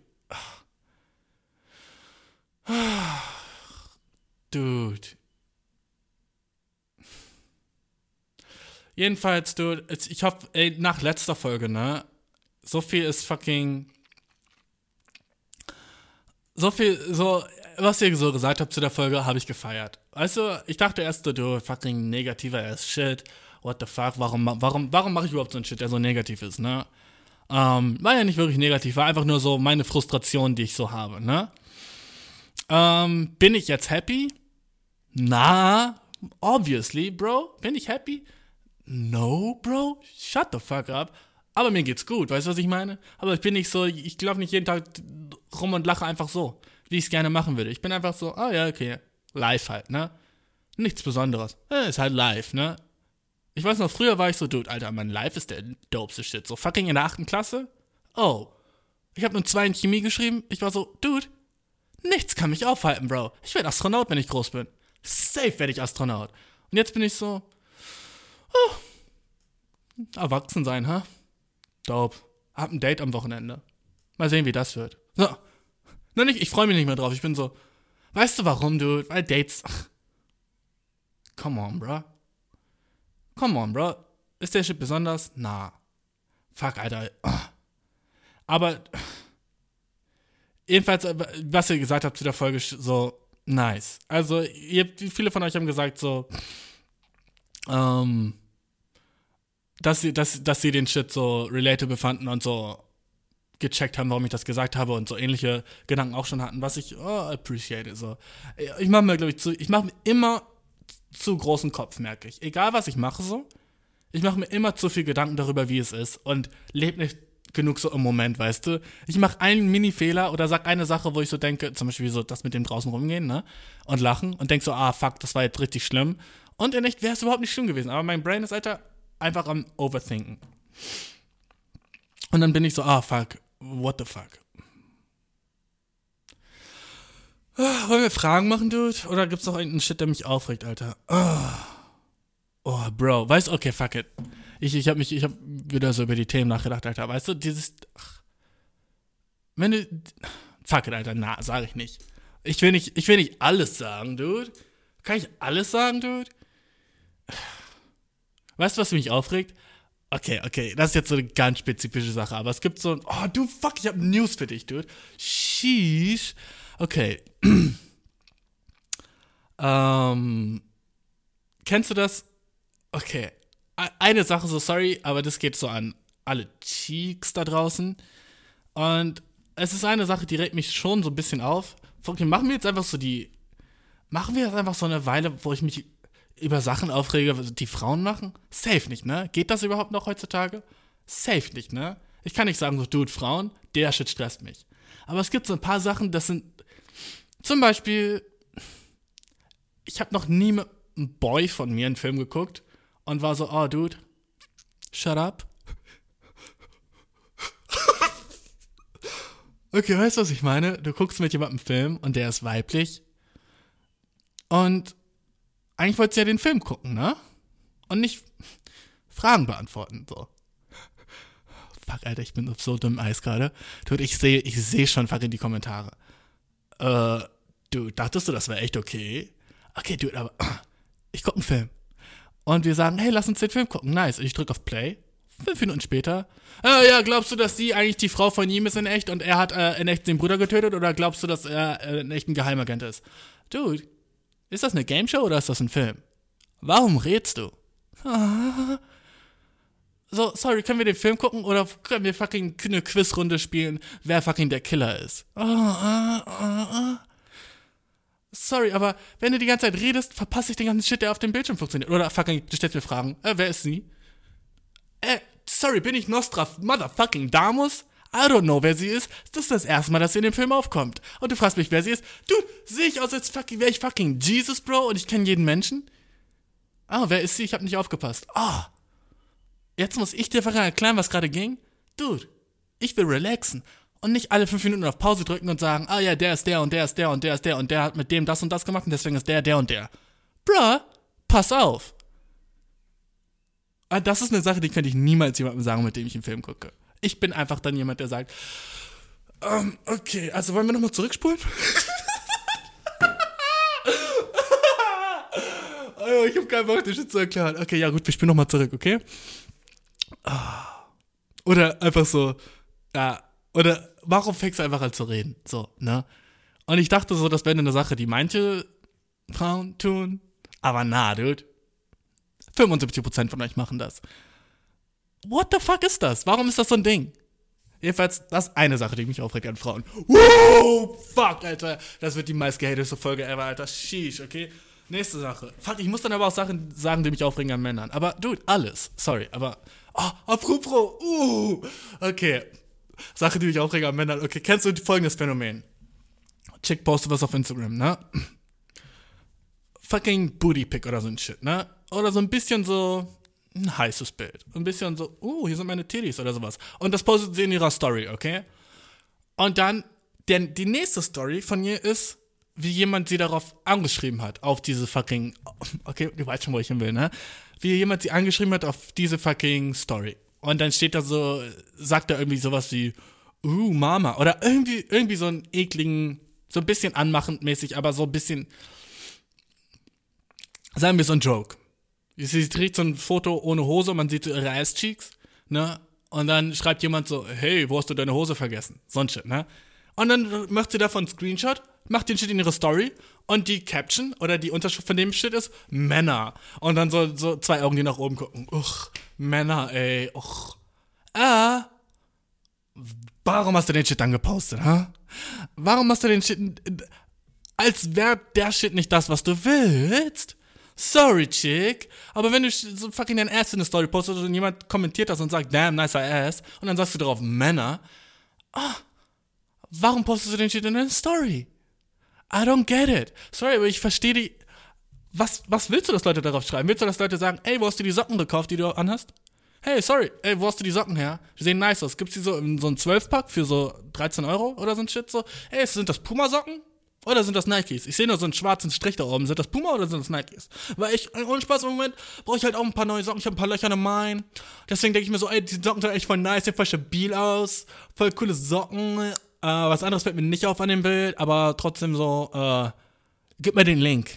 Dude. Jedenfalls, dude, ich hoffe, ey, nach letzter Folge, ne? So viel ist fucking. So viel, so, was ihr so gesagt habt zu der Folge, habe ich gefeiert. Du, ich dachte erst du fucking negativer ass shit. What the fuck, warum, warum, warum mache ich überhaupt so einen Shit, der so negativ ist, ne? Ähm, war ja nicht wirklich negativ, war einfach nur so meine Frustration, die ich so habe, ne? Ähm, bin ich jetzt happy? Na, obviously, Bro. Bin ich happy? No, Bro. Shut the fuck up. Aber mir geht's gut, weißt du, was ich meine? Aber ich bin nicht so, ich laufe nicht jeden Tag rum und lache einfach so, wie ich es gerne machen würde. Ich bin einfach so, ah ja, okay. Live halt, ne? Nichts Besonderes. Ist halt live, ne? Ich weiß noch, früher war ich so, Dude, Alter, mein Live ist der dopeste Shit. So fucking in der achten Klasse? Oh. Ich habe nur zwei in Chemie geschrieben. Ich war so, Dude, nichts kann mich aufhalten, Bro. Ich werde Astronaut, wenn ich groß bin. Safe werde ich Astronaut. Und jetzt bin ich so, oh, erwachsen sein, ha? Dope. hab ein Date am Wochenende. Mal sehen, wie das wird. So. Nur nicht, ich freue mich nicht mehr drauf. Ich bin so, weißt du warum, du? Weil Dates. Ach. Come on, bro. Come on, bro. Ist der Shit besonders? Na. Fuck, Alter. Aber jedenfalls, äh, was ihr gesagt habt zu der Folge, so nice. Also, ihr, viele von euch haben gesagt, so, ähm, dass sie, dass, dass sie den Shit so relatable fanden und so gecheckt haben, warum ich das gesagt habe und so ähnliche Gedanken auch schon hatten, was ich oh, appreciate. So. Ich mache mir, glaube ich, zu, ich mache mir immer zu großen Kopf, merke ich. Egal, was ich mache, so. Ich mache mir immer zu viel Gedanken darüber, wie es ist und lebe nicht genug so im Moment, weißt du. Ich mache einen Mini-Fehler oder sag eine Sache, wo ich so denke, zum Beispiel so das mit dem draußen rumgehen, ne? Und lachen und denk so, ah, fuck, das war jetzt richtig schlimm. Und in echt wäre es überhaupt nicht schlimm gewesen. Aber mein Brain ist, Alter, einfach am Overthinken. Und dann bin ich so, ah, fuck, what the fuck. Ah, wollen wir Fragen machen, Dude? Oder gibt's noch irgendeinen Shit, der mich aufregt, Alter? Ah. Oh, Bro, weißt du, okay, fuck it. Ich, ich hab mich, ich hab wieder so über die Themen nachgedacht, Alter. Weißt du, dieses. Ach, wenn du. Fuck it, Alter, na, sag ich nicht. Ich will nicht, ich will nicht alles sagen, Dude. Kann ich alles sagen, Dude? Weißt du, was mich aufregt? Okay, okay, das ist jetzt so eine ganz spezifische Sache, aber es gibt so ein. Oh, du fuck, ich hab News für dich, Dude. Sheesh. Okay. ähm. Kennst du das? Okay. Eine Sache, so sorry, aber das geht so an alle Cheeks da draußen. Und es ist eine Sache, die regt mich schon so ein bisschen auf. Okay, machen wir jetzt einfach so die. Machen wir jetzt einfach so eine Weile, wo ich mich über Sachen aufrege, die Frauen machen? Safe nicht, ne? Geht das überhaupt noch heutzutage? Safe nicht, ne? Ich kann nicht sagen, so, dude, Frauen, der Shit stresst mich. Aber es gibt so ein paar Sachen, das sind. Zum Beispiel, ich habe noch nie mit einem Boy von mir einen Film geguckt und war so, oh, dude, shut up. okay, weißt du, was ich meine? Du guckst mit jemandem einen Film und der ist weiblich und eigentlich wolltest du ja den Film gucken, ne? Und nicht Fragen beantworten, so. Fuck, Alter, ich bin auf so dünnem Eis gerade. Dude, ich sehe ich seh schon fucking die Kommentare. Äh, du, dachtest du, das wäre echt okay? Okay, dude, aber ich gucke einen Film. Und wir sagen, hey, lass uns den Film gucken. Nice. Und ich drücke auf Play. Fünf Minuten später. Äh, ja, glaubst du, dass sie eigentlich die Frau von ihm ist in echt und er hat äh, in echt den Bruder getötet? Oder glaubst du, dass er äh, in echt ein Geheimagent ist? Dude, ist das eine Gameshow oder ist das ein Film? Warum redst du? So, sorry, können wir den Film gucken oder können wir fucking eine Quizrunde spielen, wer fucking der Killer ist? Sorry, aber wenn du die ganze Zeit redest, verpasse ich den ganzen Shit, der auf dem Bildschirm funktioniert. Oder fucking, du stellst mir Fragen. Äh, wer ist sie? Äh, sorry, bin ich Nostra motherfucking Damus? I don't know, wer sie ist. Das ist das erste Mal, dass sie in dem Film aufkommt. Und du fragst mich, wer sie ist. Dude, sehe ich aus, als fucking, wäre ich fucking Jesus, Bro, und ich kenne jeden Menschen? Ah, wer ist sie? Ich habe nicht aufgepasst. Ah. Jetzt muss ich dir erklären, was gerade ging? Dude, ich will relaxen. Und nicht alle fünf Minuten auf Pause drücken und sagen, ah ja, der ist der und der ist der und der ist der und der hat mit dem das und das gemacht und deswegen ist der, der und der. Bruh, pass auf. Ah, Das ist eine Sache, die könnte ich niemals jemandem sagen, mit dem ich einen Film gucke. Ich bin einfach dann jemand, der sagt, ähm, okay, also wollen wir nochmal zurückspulen? oh, ich habe keinen Bock, das Shit zu erklären. Okay, ja gut, wir spielen nochmal zurück, okay? Ah. Oder einfach so, ja, oder warum fängst du einfach an zu reden? So, ne? Und ich dachte so, das wäre eine Sache, die manche Frauen tun. Aber na, dude. 75% von euch machen das. What the fuck ist das? Warum ist das so ein Ding? Jedenfalls, das ist eine Sache, die mich aufregt an Frauen. Wow, fuck, Alter. Das wird die meist gehateste Folge ever, Alter. Sheesh, okay? Nächste Sache. Fuck, ich muss dann aber auch Sachen sagen, die mich aufregen an Männern. Aber, dude, alles. Sorry, aber. Oh, apropos. Uh, okay. Sache, die mich aufregen an Männern. Okay, kennst du folgendes Phänomen? Chick postet was auf Instagram, ne? Fucking Booty Pick oder so ein Shit, ne? Oder so ein bisschen so ein heißes Bild. Ein bisschen so, uh, hier sind meine Titties oder sowas. Und das postet sie in ihrer Story, okay? Und dann, der, die nächste Story von ihr ist, wie jemand sie darauf angeschrieben hat, auf diese fucking, okay, du weißt schon, wo ich hin will, ne? Wie jemand sie angeschrieben hat auf diese fucking Story. Und dann steht da so, sagt er irgendwie sowas wie, uh, Mama. Oder irgendwie, irgendwie so einen ekligen, so ein bisschen anmachend mäßig, aber so ein bisschen, sagen wir so ein Joke. Sie trägt so ein Foto ohne Hose man sieht so ihre Ass-Cheeks, ne? Und dann schreibt jemand so, hey, wo hast du deine Hose vergessen? So ein Shit, ne? Und dann macht sie davon einen Screenshot, macht den Shit in ihre Story und die Caption oder die Unterschrift von dem Shit ist Männer. Und dann so, so zwei Augen, die nach oben gucken. Uch, Männer, ey, uch. Ah, warum hast du den Shit dann gepostet, ha? Warum hast du den Shit, als wäre der Shit nicht das, was du willst? Sorry, Chick. Aber wenn du so fucking dein Ass in eine Story postest und jemand kommentiert das und sagt, damn, nicer Ass, und dann sagst du darauf Männer, ah, warum postest du den Shit in deine Story? I don't get it. Sorry, aber ich verstehe die. Was, was willst du, dass Leute darauf schreiben? Willst du, dass Leute sagen, ey, wo hast du die Socken gekauft, die du anhast? Hey, sorry, ey, wo hast du die Socken her? Die sehen nice aus. Gibt's die so in so einem 12-Pack für so 13 Euro oder so ein Shit so? Ey, sind das Puma-Socken? Oder sind das Nikes? Ich sehe nur so einen schwarzen Strich da oben. Sind das Puma oder sind das Nikes? Weil ich, ohne Spaß im Moment, brauche ich halt auch ein paar neue Socken. Ich habe ein paar Löcher in meinen. Deswegen denke ich mir so, ey, die Socken sehen echt voll nice, sehen voll stabil aus. Voll coole Socken. Äh, was anderes fällt mir nicht auf an dem Bild, aber trotzdem so, äh, gib mir den Link.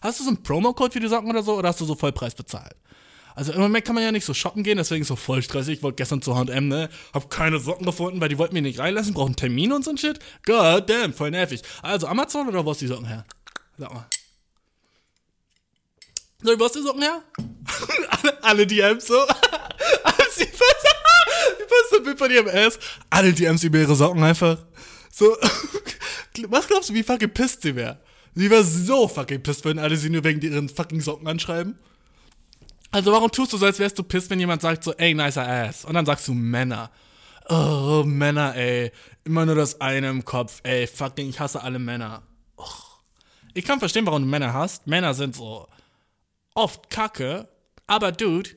Hast du so einen Promo-Code für die Socken oder so? Oder hast du so Vollpreis bezahlt? Also im Moment kann man ja nicht so shoppen gehen, deswegen ist so voll stressig. Ich wollte gestern zu H&M, ne? Hab keine Socken gefunden, weil die wollten mich nicht reinlassen, brauchen Termin und so ein Shit. God damn, voll nervig. Also Amazon oder wo ist die Socken her? Sag mal. So, wo ist die Socken her? alle, DMs so. Die was ein Bild von ihrem Ass. Alle DMs über ihre Socken einfach. So. Was glaubst du, wie fucking pisst sie wäre? Sie wäre so fucking pisst, wenn alle sie nur wegen ihren fucking Socken anschreiben. Also warum tust du so, als wärst du pisst, wenn jemand sagt so, ey, nicer Ass? Und dann sagst du Männer. Oh, Männer, ey. Immer nur das eine im Kopf. Ey, fucking, ich hasse alle Männer. Ich kann verstehen, warum du Männer hast. Männer sind so oft kacke. Aber, Dude,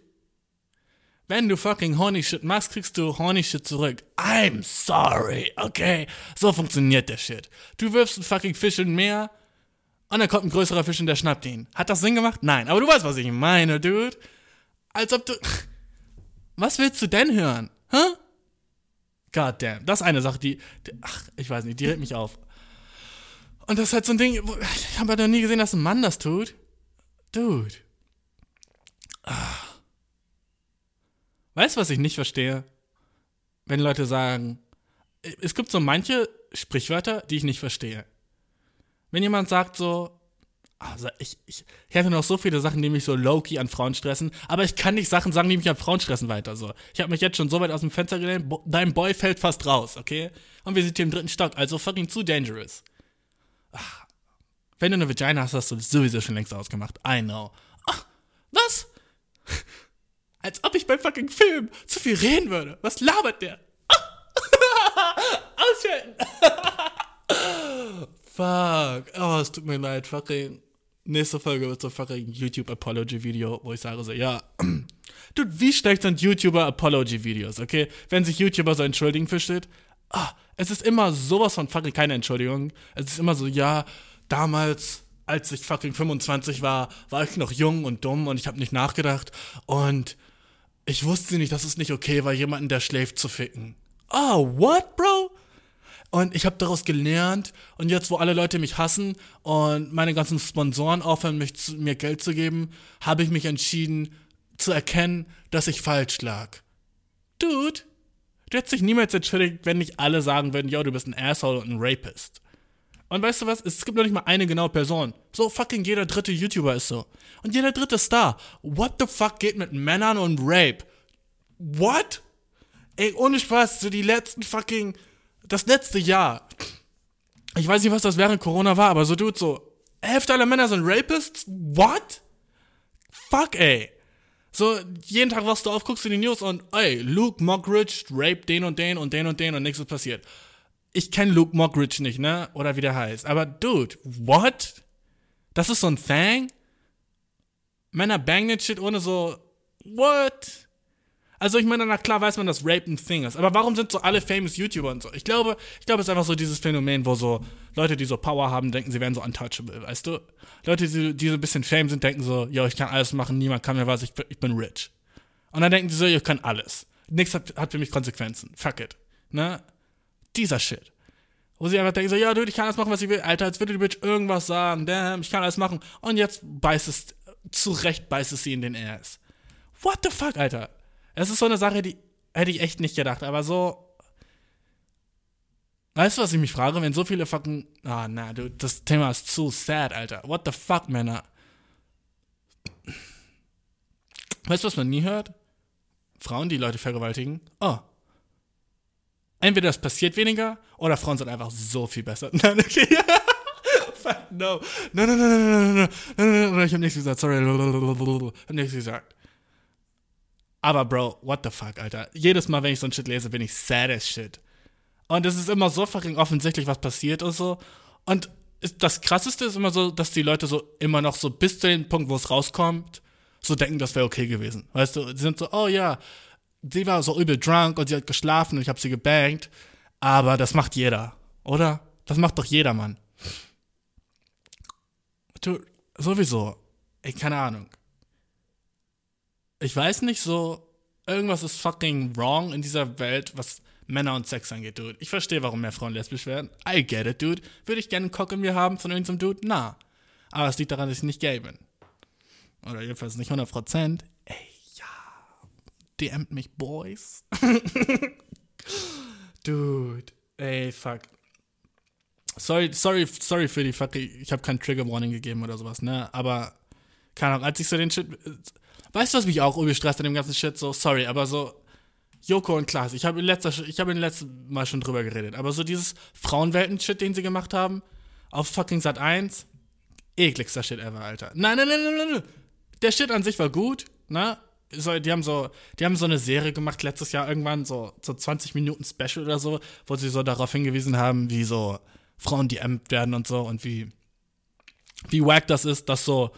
wenn du fucking horny shit machst, kriegst du horny shit zurück. I'm sorry, okay? So funktioniert der Shit. Du wirfst einen fucking Fisch in Meer und dann kommt ein größerer Fisch und der schnappt ihn. Hat das Sinn gemacht? Nein. Aber du weißt, was ich meine, Dude. Als ob du. Was willst du denn hören? Hä? Huh? God damn. Das ist eine Sache, die, die. Ach, ich weiß nicht, die regt mich auf. Und das ist halt so ein Ding. Ich habe halt noch nie gesehen, dass ein Mann das tut. Dude. Ah. Weißt du, was ich nicht verstehe? Wenn Leute sagen. Es gibt so manche Sprichwörter, die ich nicht verstehe wenn jemand sagt so, also ich, ich, ich hätte noch so viele Sachen, die mich so low-key an Frauen stressen, aber ich kann nicht Sachen sagen, die mich an Frauen stressen weiter so. Ich habe mich jetzt schon so weit aus dem Fenster gelehnt, bo- dein Boy fällt fast raus, okay? Und wir sind hier im dritten Stock, also fucking zu dangerous. Ach, wenn du eine Vagina hast, hast du sowieso schon längst ausgemacht. I know. Ach, was? Als ob ich beim fucking Film zu viel reden würde. Was labert der? Ausschalten. Fuck. Oh, es tut mir leid. Fucking. Nächste Folge wird so fucking YouTube-Apology-Video, wo ich sage so, ja. Dude, wie schlecht sind YouTuber-Apology-Videos, okay? Wenn sich YouTuber so entschuldigen für Shit. Ah, es ist immer sowas von fucking keine Entschuldigung. Es ist immer so, ja, damals, als ich fucking 25 war, war ich noch jung und dumm und ich habe nicht nachgedacht. Und ich wusste nicht, dass es nicht okay war, jemanden, der schläft, zu ficken. Oh, what, bro? Und ich habe daraus gelernt. Und jetzt, wo alle Leute mich hassen und meine ganzen Sponsoren aufhören, mich zu, mir Geld zu geben, habe ich mich entschieden zu erkennen, dass ich falsch lag. Dude, du hättest dich niemals entschuldigt, wenn nicht alle sagen würden, yo, du bist ein Asshole und ein Rapist. Und weißt du was? Es gibt noch nicht mal eine genaue Person. So fucking jeder dritte YouTuber ist so. Und jeder dritte Star. What the fuck geht mit Männern und Rape? What? Ey, ohne Spaß, so die letzten fucking, das letzte Jahr. Ich weiß nicht, was das während Corona war, aber so dude, so, Hälfte aller Männer sind Rapists? What? Fuck, ey. So, jeden Tag wachst du auf, guckst du die News und, ey, Luke Mockridge raped den und den und den und den und nichts ist passiert. Ich kenne Luke Mockridge nicht, ne? Oder wie der heißt. Aber, dude, what? Das ist so ein Thing? Männer bang den Shit ohne so, what? Also ich meine, na klar weiß man, dass Rape ein Thing ist. Aber warum sind so alle famous YouTuber und so? Ich glaube, ich glaube, es ist einfach so dieses Phänomen, wo so Leute, die so Power haben, denken, sie wären so untouchable, weißt du? Leute, die, die so ein bisschen Fame sind, denken so, yo, ich kann alles machen, niemand kann mir was, ich, bin- ich bin rich. Und dann denken die so, ihr könnt alles. Nichts hat, hat für mich Konsequenzen. Fuck it. Ne? Dieser Shit. Wo sie einfach denken so, ja, dude, ich kann alles machen, was ich will. Alter, als würde die Bitch irgendwas sagen. Damn, ich kann alles machen. Und jetzt beißt es, zu Recht beißt es sie in den Ass. What the fuck, Alter? Es ist so eine Sache, die hätte ich echt nicht gedacht. Aber so, Weißt du, was ich mich frage? Wenn so viele fucking. Ah, na, du, das Thema ist zu sad, Alter. What the fuck, Männer? Weißt du, was man nie hört? Frauen, die Leute vergewaltigen. Oh. Entweder es passiert weniger oder Frauen sind einfach so viel besser. Nein, okay. Fuck no. Nein, nein, nein, nein, nein, nein, nein, nein, ich hab nichts gesagt, sorry. Hab nichts gesagt. Aber Bro, what the fuck, Alter. Jedes Mal, wenn ich so ein Shit lese, bin ich sad as shit. Und es ist immer so fucking offensichtlich, was passiert und so. Und das Krasseste ist immer so, dass die Leute so immer noch so bis zu dem Punkt, wo es rauskommt, so denken, das wäre okay gewesen. Weißt du, die sind so, oh ja, sie war so übel drunk und sie hat geschlafen und ich habe sie gebankt. Aber das macht jeder, oder? Das macht doch jeder, Mann. Du, sowieso. Ey, keine Ahnung. Ich weiß nicht so, irgendwas ist fucking wrong in dieser Welt, was Männer und Sex angeht, Dude. Ich verstehe, warum mehr Frauen lesbisch werden. I get it, Dude. Würde ich gerne einen Cock in mir haben von irgendeinem Dude? Na. Aber es liegt daran, dass ich nicht gay bin. Oder jedenfalls nicht 100%. DMt mich, Boys. Dude. Ey, fuck. Sorry, sorry, sorry für die fuck. Ich habe kein Trigger Warning gegeben oder sowas, ne? Aber, keine Ahnung, als ich so den Shit. Weißt du, was mich auch übel stresst an dem ganzen Shit? So, sorry, aber so. Joko und Klaas, ich habe habe in letzten Mal schon drüber geredet, aber so dieses Frauenwelten-Shit, den sie gemacht haben, auf fucking Sat 1, ekligster Shit ever, Alter. Nein, nein, nein, nein, nein, nein. Der Shit an sich war gut, ne? So, die haben so, die haben so eine Serie gemacht letztes Jahr irgendwann, so, so 20 Minuten Special oder so, wo sie so darauf hingewiesen haben, wie so Frauen DM'd werden und so und wie, wie wack das ist, dass so,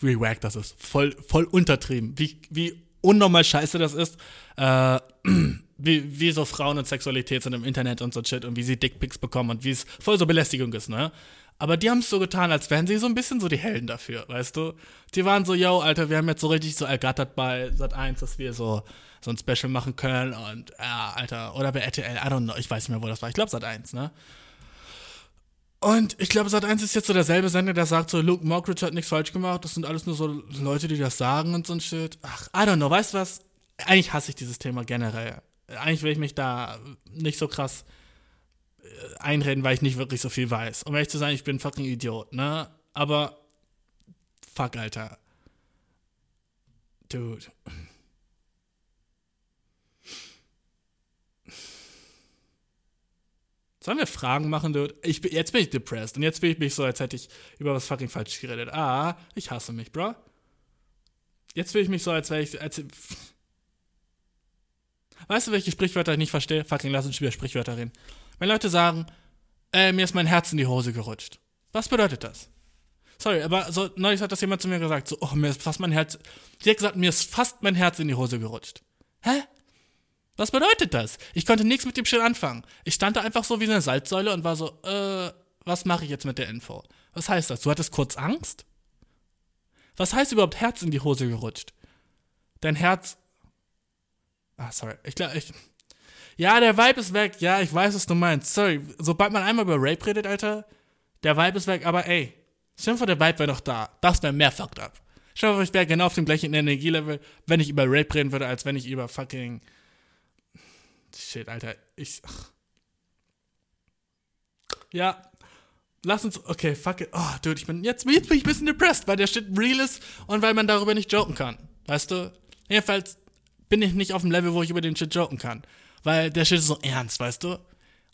wie wack das ist, voll, voll untertrieben, wie, wie unnormal scheiße das ist, äh, wie, wie so Frauen und Sexualität sind im Internet und so Shit und wie sie Dickpics bekommen und wie es voll so Belästigung ist, ne? Aber die haben es so getan, als wären sie so ein bisschen so die Helden dafür, weißt du? Die waren so, yo, Alter, wir haben jetzt so richtig so ergattert bei Sat 1, dass wir so, so ein Special machen können und, ja, Alter, oder bei RTL, I don't know, ich weiß nicht mehr, wo das war. Ich glaube Sat 1, ne? Und ich glaube, Sat 1 ist jetzt so derselbe Sender, der sagt so, Luke Mockridge hat nichts falsch gemacht, das sind alles nur so Leute, die das sagen und so ein Shit. Ach, I don't know, weißt du was? Eigentlich hasse ich dieses Thema generell. Eigentlich will ich mich da nicht so krass einreden, weil ich nicht wirklich so viel weiß. Um ehrlich zu sein, ich bin ein fucking Idiot, ne? Aber, fuck, Alter. Dude. Sollen wir Fragen machen, Dude? Ich, jetzt bin ich depressed und jetzt fühle ich mich so, als hätte ich über was fucking falsch geredet. Ah, ich hasse mich, bro. Jetzt fühle ich mich so, als wäre ich. Als, weißt du, welche Sprichwörter ich nicht verstehe? Fucking lass uns über Sprichwörter reden. Wenn Leute sagen, äh, mir ist mein Herz in die Hose gerutscht. Was bedeutet das? Sorry, aber so neulich hat das jemand zu mir gesagt, so, oh, mir ist fast mein Herz. Die hat gesagt, mir ist fast mein Herz in die Hose gerutscht. Hä? Was bedeutet das? Ich konnte nichts mit dem Shit anfangen. Ich stand da einfach so wie eine Salzsäule und war so, äh, was mache ich jetzt mit der Info? Was heißt das? Du hattest kurz Angst? Was heißt überhaupt Herz in die Hose gerutscht? Dein Herz. Ah, sorry. Ich glaube, ich. Ja, der Vibe ist weg. Ja, ich weiß, was du meinst. Sorry. Sobald man einmal über Rape redet, Alter, der Vibe ist weg. Aber ey, stell dir vor, der Vibe wäre noch da. Das wäre mehr fucked up. Dir vor, ich wäre genau auf dem gleichen Energielevel, wenn ich über Rape reden würde, als wenn ich über fucking. Shit, Alter. Ich. Ach. Ja. Lass uns. Okay, fuck it. Oh, dude, ich bin. Jetzt, jetzt bin ich ein bisschen depressed, weil der Shit real ist und weil man darüber nicht joken kann. Weißt du? Jedenfalls bin ich nicht auf dem Level, wo ich über den Shit joken kann. Weil der Shit ist so ernst, weißt du?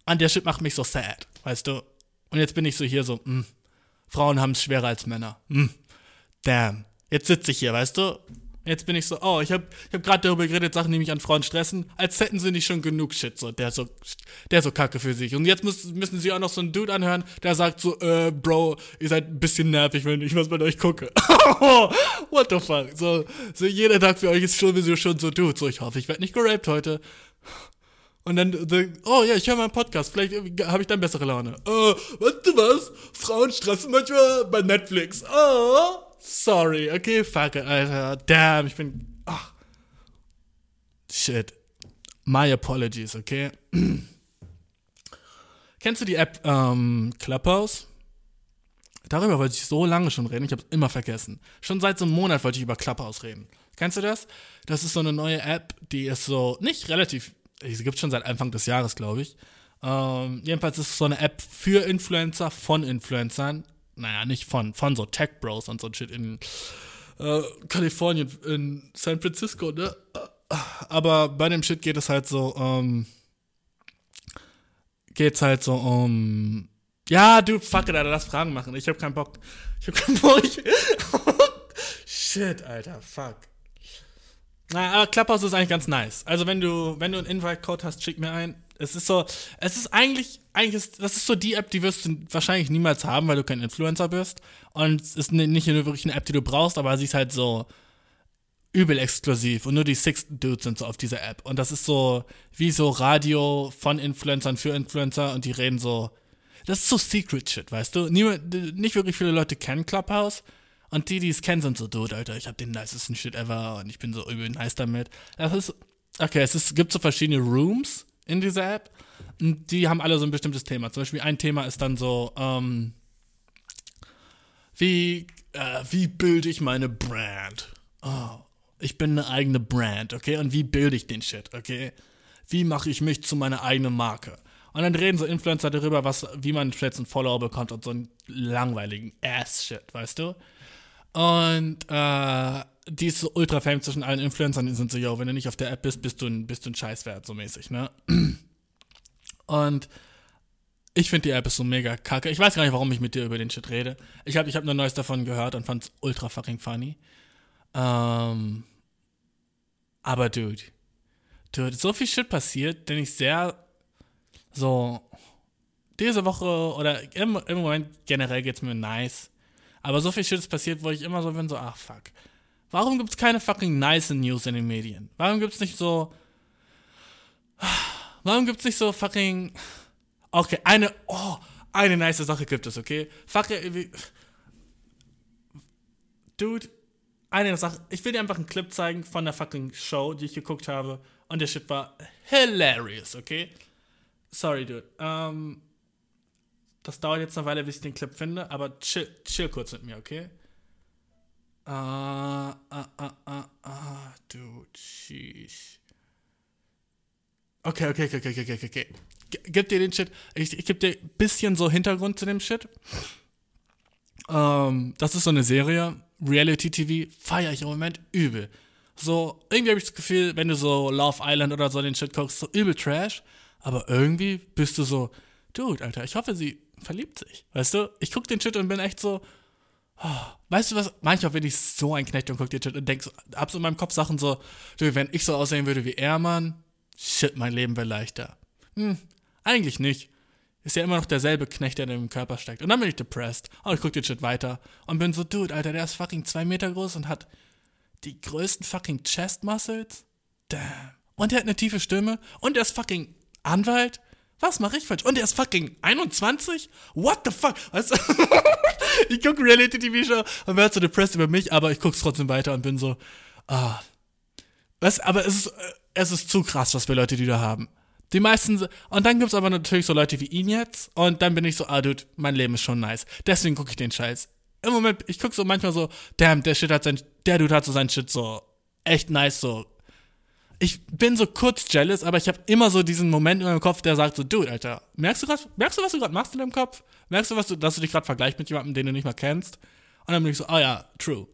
Und der Shit macht mich so sad, weißt du? Und jetzt bin ich so hier so, mm, Frauen haben es schwerer als Männer. Mm, damn. Jetzt sitze ich hier, weißt du? Jetzt bin ich so, oh, ich habe ich hab gerade darüber geredet, Sachen, die mich an Frauen stressen, als hätten sie nicht schon genug Shit, so, der so, der so kacke für sich. Und jetzt müssen, müssen sie auch noch so einen Dude anhören, der sagt so, äh, Bro, ihr seid ein bisschen nervig, wenn ich was mit euch gucke. What the fuck? So, so jeder Tag für euch ist schon, sowieso schon so, Dude, so, ich hoffe, ich werde nicht geraped heute. Und dann, oh ja, ich höre mal einen Podcast, vielleicht habe ich dann bessere Laune. Äh, weißt du was? Frauen stressen manchmal bei Netflix. Oh, sorry, okay, fuck it, Alter. Damn, ich bin, ach. shit. My apologies, okay? Kennst du die App ähm, Clubhouse? Darüber wollte ich so lange schon reden, ich habe es immer vergessen. Schon seit so einem Monat wollte ich über Clubhouse reden. Kennst du das? Das ist so eine neue App, die ist so nicht relativ, sie gibt schon seit Anfang des Jahres, glaube ich. Ähm, jedenfalls ist es so eine App für Influencer, von Influencern. Naja, nicht von, von so Tech Bros und so ein Shit in äh, Kalifornien, in San Francisco, ne? Aber bei dem Shit geht es halt so, ähm, geht's halt so um. Ja, du, fuck it, Alter, lass Fragen machen. Ich hab keinen Bock. Ich hab keinen Bock. Shit, Alter, fuck. Na, aber Clubhouse ist eigentlich ganz nice. Also wenn du, wenn du einen Invite-Code hast, schick mir ein. Es ist so, es ist eigentlich, eigentlich ist, das ist so die App, die wirst du wahrscheinlich niemals haben, weil du kein Influencer bist. Und es ist nicht nur wirklich eine App, die du brauchst, aber sie ist halt so übel exklusiv und nur die Six Dudes sind so auf dieser App. Und das ist so wie so Radio von Influencern für Influencer und die reden so. Das ist so Secret Shit, weißt du? Niemand, nicht wirklich viele Leute kennen Clubhouse. Und die, die es kennen, sind so, dude, Alter, ich hab den nicesten Shit ever und ich bin so übel nice damit. Das ist, okay, es ist, gibt so verschiedene Rooms in dieser App und die haben alle so ein bestimmtes Thema. Zum Beispiel ein Thema ist dann so, ähm, wie, äh, wie bilde ich meine Brand? Oh, ich bin eine eigene Brand, okay? Und wie bilde ich den Shit, okay? Wie mache ich mich zu meiner eigenen Marke? Und dann reden so Influencer darüber, was, wie man jetzt einen Follower bekommt und so einen langweiligen Ass-Shit, weißt du? Und äh, die ist so ultra fame zwischen allen Influencern, die sind so, yo, wenn du nicht auf der App bist, bist du ein, bist du ein Scheißwert, so mäßig, ne? Und ich finde die App ist so mega kacke. Ich weiß gar nicht, warum ich mit dir über den Shit rede. Ich habe ich hab nur Neues davon gehört und fand's ultra fucking funny. Ähm, aber dude, dude, so viel Shit passiert, den ich sehr so diese Woche oder im, im Moment generell geht's mir nice. Aber so viel Shit ist passiert, wo ich immer so bin, so, ach fuck. Warum gibt's keine fucking nice News in den Medien? Warum gibt's nicht so. Warum gibt's nicht so fucking. Okay, eine. Oh, eine nice Sache gibt es, okay? Fuck, äh, Dude, eine Sache. Ich will dir einfach einen Clip zeigen von der fucking Show, die ich geguckt habe. Und der Shit war hilarious, okay? Sorry, dude. Ähm, das dauert jetzt eine Weile, bis ich den Clip finde, aber chill, chill kurz mit mir, okay? Ah, ah, ah, ah, ah, dude, sheesh. Okay, okay, okay, okay, okay, okay, okay. Gib dir den Shit. Ich, ich geb dir ein bisschen so Hintergrund zu dem Shit. Ähm, das ist so eine Serie, Reality TV, feiere ich im Moment übel. So, irgendwie habe ich das Gefühl, wenn du so Love Island oder so den Shit guckst, so übel Trash, aber irgendwie bist du so, Dude, Alter, ich hoffe, sie verliebt sich. Weißt du? Ich guck den Shit und bin echt so, oh, weißt du was? Manchmal bin ich so ein Knecht und guck den Shit und denk so, hab so in meinem Kopf Sachen so, du, wenn ich so aussehen würde wie er, Mann, shit, mein Leben wäre leichter. Hm, eigentlich nicht. Ist ja immer noch derselbe Knecht, der in dem Körper steckt. Und dann bin ich depressed. Und ich guck den Shit weiter. Und bin so, Dude, Alter, der ist fucking zwei Meter groß und hat die größten fucking Chest Muscles. Damn. Und der hat eine tiefe Stimme. Und der ist fucking Anwalt. Was mache ich falsch? Und der ist fucking 21? What the fuck? Weißt ich gucke Reality TV Show und werde so depressed über mich, aber ich guck's trotzdem weiter und bin so, ah. Was? Aber es ist, äh, es ist zu krass, was für Leute die da haben. Die meisten, und dann gibt's aber natürlich so Leute wie ihn jetzt, und dann bin ich so, ah, dude, mein Leben ist schon nice. Deswegen gucke ich den Scheiß. Im Moment, ich guck so manchmal so, damn, der Shit hat sein, der Dude hat so sein Shit so echt nice, so. Ich bin so kurz jealous, aber ich habe immer so diesen Moment in meinem Kopf, der sagt so, dude, Alter, merkst du grad, merkst du, was du gerade machst in deinem Kopf? Merkst du, was du, dass du dich gerade vergleichst mit jemandem, den du nicht mal kennst? Und dann bin ich so, ah ja, true.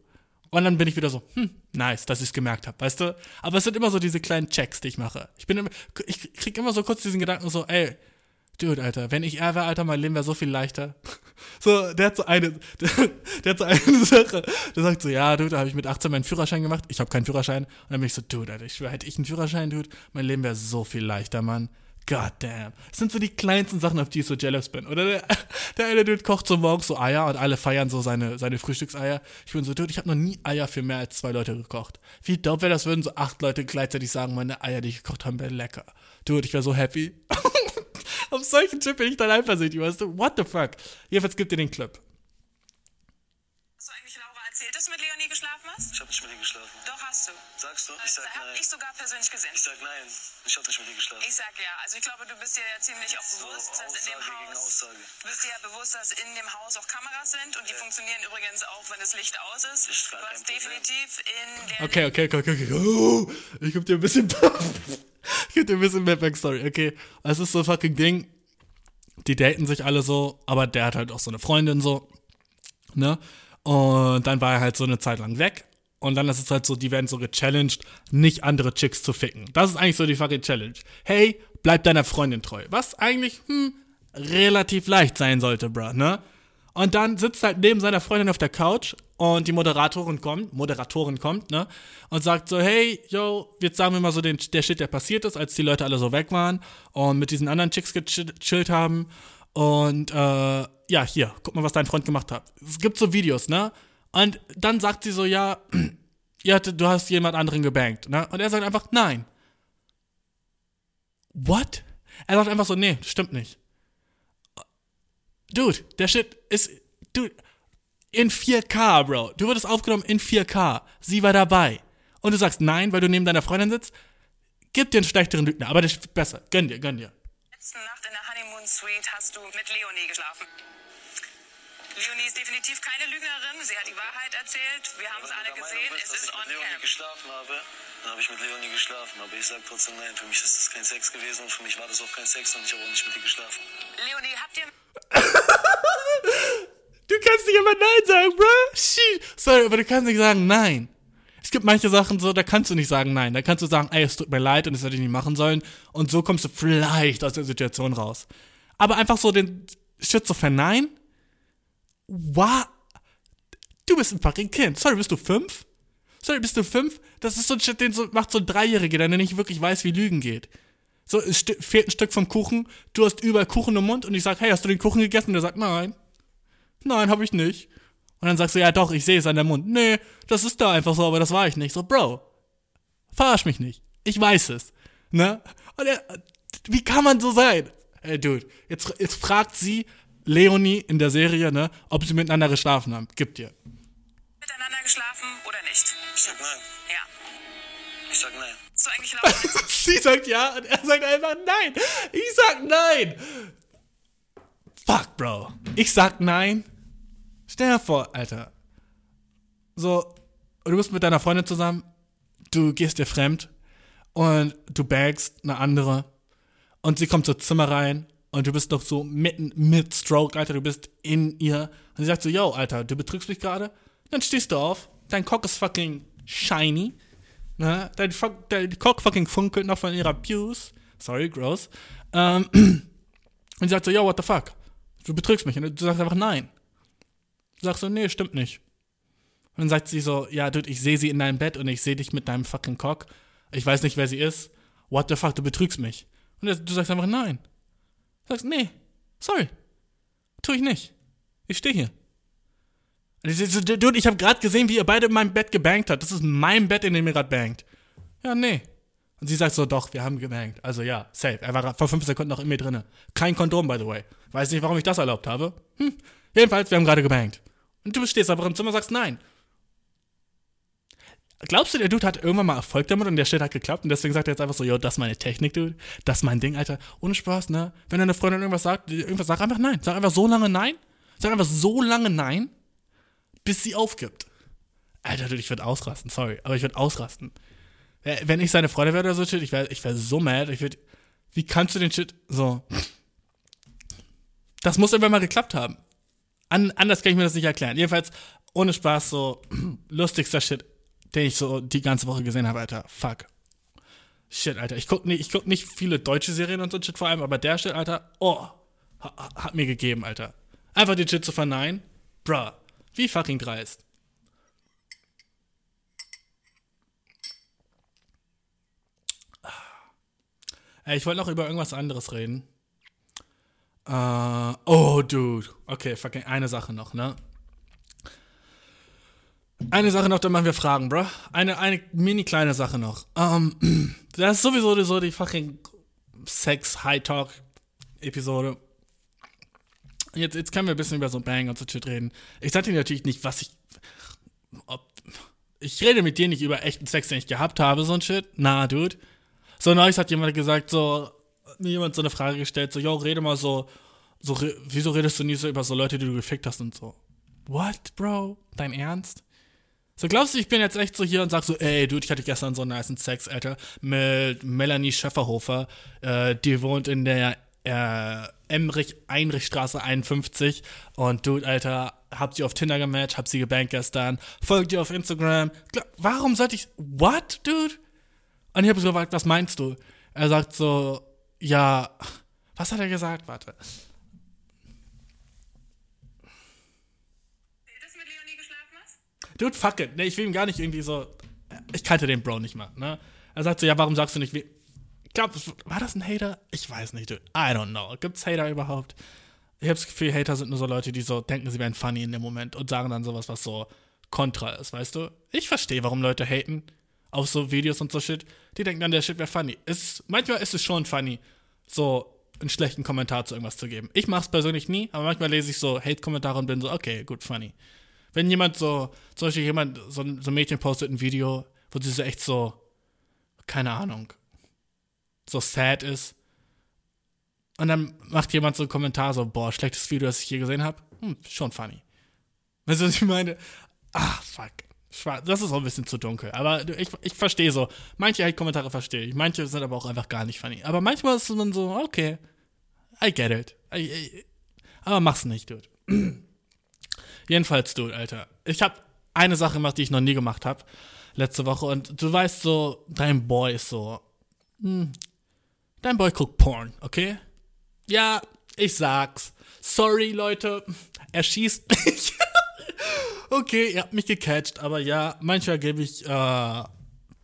Und dann bin ich wieder so, hm, nice, dass ich es gemerkt habe, weißt du? Aber es sind immer so diese kleinen Checks, die ich mache. Ich bin immer, ich krieg immer so kurz diesen Gedanken so, ey, Dude, Alter, wenn ich er wäre, Alter, mein Leben wäre so viel leichter. So, der hat so eine, der, der, hat so eine Sache. Der sagt so, ja, Dude, da habe ich mit 18 meinen Führerschein gemacht. Ich habe keinen Führerschein. Und dann bin ich so, Dude, Alter, ich schwör, hätte ich einen Führerschein, Dude, mein Leben wäre so viel leichter, Mann. God damn. Das sind so die kleinsten Sachen, auf die ich so jealous bin. Oder der, der eine Dude kocht so morgens so Eier und alle feiern so seine, seine Frühstückseier. Ich bin so, Dude, ich habe noch nie Eier für mehr als zwei Leute gekocht. Wie dope wäre das, würden so acht Leute gleichzeitig sagen, meine Eier, die ich gekocht habe, wären lecker. Dude, ich wäre so happy. Auf solchen Chip bin ich dann eifersüchtig, weißt du? What the fuck? Jedenfalls gibt dir den Clip. Hast du eigentlich Laura erzählt, dass du mit Leonie geschlafen hast? Ich habe nicht mit ihr geschlafen. Doch, hast du? Sagst du? Ich sag Hab nein. ich sogar persönlich gesehen. Ich sag nein. Ich hab nicht mit dir geschlafen. Ich sag ja. Also ich glaube, du bist dir ja ziemlich auch So, bewusst, dass in dem Haus. Aussage. Du bist dir ja bewusst, dass in dem Haus auch Kameras sind und die funktionieren übrigens auch, wenn das Licht aus ist. Ist Du hast definitiv in der Okay, okay, okay, okay. okay. Oh, ich geb dir ein bisschen. dir ein bisschen mehr Backstory, okay. Es ist so ein fucking Ding. Die daten sich alle so, aber der hat halt auch so eine Freundin so. Ne? Und dann war er halt so eine Zeit lang weg. Und dann ist es halt so, die werden so gechallenged, nicht andere Chicks zu ficken. Das ist eigentlich so die fucking Challenge. Hey, bleib deiner Freundin treu. Was eigentlich, hm, relativ leicht sein sollte, bruh, ne? Und dann sitzt halt neben seiner Freundin auf der Couch und die Moderatorin kommt, Moderatorin kommt, ne? Und sagt so, hey, yo, jetzt sagen wir mal so den, der Shit, der passiert ist, als die Leute alle so weg waren und mit diesen anderen Chicks gechillt haben. Und, äh, ja, hier, guck mal, was dein Freund gemacht hat. Es gibt so Videos, ne? Und dann sagt sie so, ja, ja, du hast jemand anderen gebankt, ne? Und er sagt einfach, nein. What? Er sagt einfach so, nee, stimmt nicht. Dude, der Shit ist, dude, in 4K, Bro. Du wurdest aufgenommen in 4K. Sie war dabei. Und du sagst nein, weil du neben deiner Freundin sitzt. Gib dir einen schlechteren Lügner, aber das ist besser. Gönn dir, gönn dir. letzten Nacht in der Honeymoon Suite hast du mit Leonie geschlafen. Leonie ist definitiv keine Lügnerin. Sie hat die Wahrheit erzählt. Wir haben es alle gesehen. Bist, Es ist ich on mit Leonie cam. geschlafen habe, dann habe ich mit Leonie geschlafen. Aber ich sag trotzdem nein. Für mich ist das kein Sex gewesen und für mich war das auch kein Sex und ich habe auch nicht mit dir geschlafen. Leonie, habt ihr Du kannst nicht immer Nein sagen, bro. Shit. Sorry, aber du kannst nicht sagen Nein. Es gibt manche Sachen so, da kannst du nicht sagen Nein. Da kannst du sagen, ey, es tut mir leid und das hätte ich nicht machen sollen. Und so kommst du vielleicht aus der Situation raus. Aber einfach so den Shit zu verneinen? Wow. Du bist ein fucking Kind. Sorry, bist du fünf? Sorry, bist du fünf? Das ist so ein Shit, den so, macht so ein Dreijähriger, der nicht wirklich weiß, wie Lügen geht. So, es fehlt ein Stück vom Kuchen, du hast überall Kuchen im Mund und ich sag, hey, hast du den Kuchen gegessen? Und der sagt, nein. Nein, hab ich nicht. Und dann sagst du, ja doch, ich sehe es an der Mund. Nee, das ist da einfach so, aber das war ich nicht. So, Bro, verarsch mich nicht. Ich weiß es. Ne? Und er, wie kann man so sein? Ey, Dude, jetzt, jetzt fragt sie Leonie in der Serie, ne, ob sie miteinander geschlafen haben. Gib dir. miteinander geschlafen oder nicht? Ich sag nein. Ja. Ich sag nein. Du eigentlich laut Sie sagt ja und er sagt einfach nein. Ich sag nein. Fuck, Bro. Ich sag nein. Stell dir vor, Alter. So, du bist mit deiner Freundin zusammen, du gehst dir fremd und du bagst eine andere und sie kommt zur Zimmer rein und du bist doch so mitten mit Stroke, Alter, du bist in ihr und sie sagt so, yo, Alter, du betrügst mich gerade? Dann stehst du auf, dein Cock ist fucking shiny, ne? Dein, fuck- dein Cock fucking funkelt noch von ihrer Pews, sorry, gross, ähm, und sie sagt so, yo, what the fuck? Du betrügst mich und du sagst einfach nein. Du sagst so, nee, stimmt nicht. Und dann sagt sie so, ja, Dude, ich sehe sie in deinem Bett und ich sehe dich mit deinem fucking Cock. Ich weiß nicht, wer sie ist. What the fuck, du betrügst mich. Und du sagst einfach nein. Sagst, nee, sorry. Tu ich nicht. Ich stehe hier. Dude, ich habe gerade gesehen, wie ihr beide in meinem Bett gebankt habt. Das ist mein Bett, in dem ihr gerade bankt. Ja, nee. Und sie sagt so, doch, wir haben gebankt. Also ja, safe. Er war vor fünf Sekunden noch in mir drinne. Kein Kondom, by the way. Weiß nicht, warum ich das erlaubt habe. Hm. Jedenfalls, wir haben gerade gebankt. Und du stehst aber im Zimmer und sagst nein. Glaubst du, der Dude hat irgendwann mal Erfolg damit und der Shit hat geklappt und deswegen sagt er jetzt einfach so, yo, das ist meine Technik, Dude. Das ist mein Ding, Alter. Ohne Spaß, ne? Wenn deine Freundin irgendwas sagt, irgendwas, sag einfach nein. Sag einfach so lange nein. Sag einfach so lange nein, bis sie aufgibt. Alter, Dude, ich würde ausrasten, sorry, aber ich würde ausrasten. Wenn ich seine Freundin wäre oder so Shit, ich wäre ich wär so mad. Ich würde, wie kannst du den Shit so. Das muss irgendwann mal geklappt haben. An, anders kann ich mir das nicht erklären. Jedenfalls, ohne Spaß, so lustigster Shit, den ich so die ganze Woche gesehen habe, Alter. Fuck. Shit, Alter. Ich guck nicht, ich guck nicht viele deutsche Serien und so Shit vor allem, aber der Shit, Alter, oh, ha, ha- hat mir gegeben, Alter. Einfach den Shit zu verneinen, bruh. Wie fucking dreist. Ey, ich wollte noch über irgendwas anderes reden. Äh, oh, Dude. Okay, fucking eine Sache noch, ne? Eine Sache noch, dann machen wir Fragen, bro. Eine, eine mini kleine Sache noch. Ähm, das ist sowieso so die fucking Sex-High-Talk-Episode. Jetzt, jetzt können wir ein bisschen über so Bang und so Shit reden. Ich sag dir natürlich nicht, was ich. Ob, ich rede mit dir nicht über echten Sex, den ich gehabt habe, so ein Shit. Na, Dude. So neulich hat jemand gesagt, so, mir jemand so eine Frage gestellt, so, yo, rede mal so, so, wieso redest du nie so über so Leute, die du gefickt hast und so. What, Bro? Dein Ernst? So, glaubst du, ich bin jetzt echt so hier und sag so, ey, Dude, ich hatte gestern so einen nice Sex, Alter, mit Melanie Schäfferhofer, äh, die wohnt in der, äh, Emmerich-Einrichstraße 51 und Dude, Alter, hab sie auf Tinder gematcht, hab sie gebankt gestern, folgt ihr auf Instagram. Warum sollte ich, what, Dude? Und ich habe so gefragt, was meinst du? Er sagt so, ja, was hat er gesagt? Warte. Dass du mit Leonie geschlafen hast? Dude, fuck it. Nee, ich will ihm gar nicht irgendwie so. Ich kannte den Bro nicht mal, ne? Er sagt so, ja, warum sagst du nicht wie. Ich glaub, war das ein Hater? Ich weiß nicht, dude. I don't know. Gibt's Hater überhaupt? Ich habe das Gefühl, Hater sind nur so Leute, die so denken, sie wären funny in dem Moment und sagen dann sowas, was so kontra ist, weißt du? Ich verstehe, warum Leute haten auf so Videos und so Shit. Die denken dann, der Shit wäre funny. Ist, manchmal ist es schon funny, so einen schlechten Kommentar zu irgendwas zu geben. Ich mach's persönlich nie, aber manchmal lese ich so Hate-Kommentare und bin so, okay, gut, funny. Wenn jemand so, zum Beispiel jemand, so ein, so ein Mädchen postet ein Video, wo sie so echt so, keine Ahnung, so sad ist. Und dann macht jemand so einen Kommentar so, boah, schlechtes Video, das ich je gesehen habe. Hm, schon funny. Weißt du, was ich meine? Ah, fuck. Das ist auch ein bisschen zu dunkel. Aber ich, ich verstehe so. Manche Hate-Kommentare verstehe ich. Manche sind aber auch einfach gar nicht funny. Aber manchmal ist man so, okay, I get it. I, I, aber mach's nicht, Dude. Jedenfalls, Dude, Alter. Ich habe eine Sache gemacht, die ich noch nie gemacht habe. Letzte Woche. Und du weißt so, dein Boy ist so. Hm, dein Boy guckt Porn, okay? Ja, ich sag's. Sorry, Leute. Er schießt mich. okay, ihr habt mich gecatcht. Aber ja, manchmal gebe ich äh,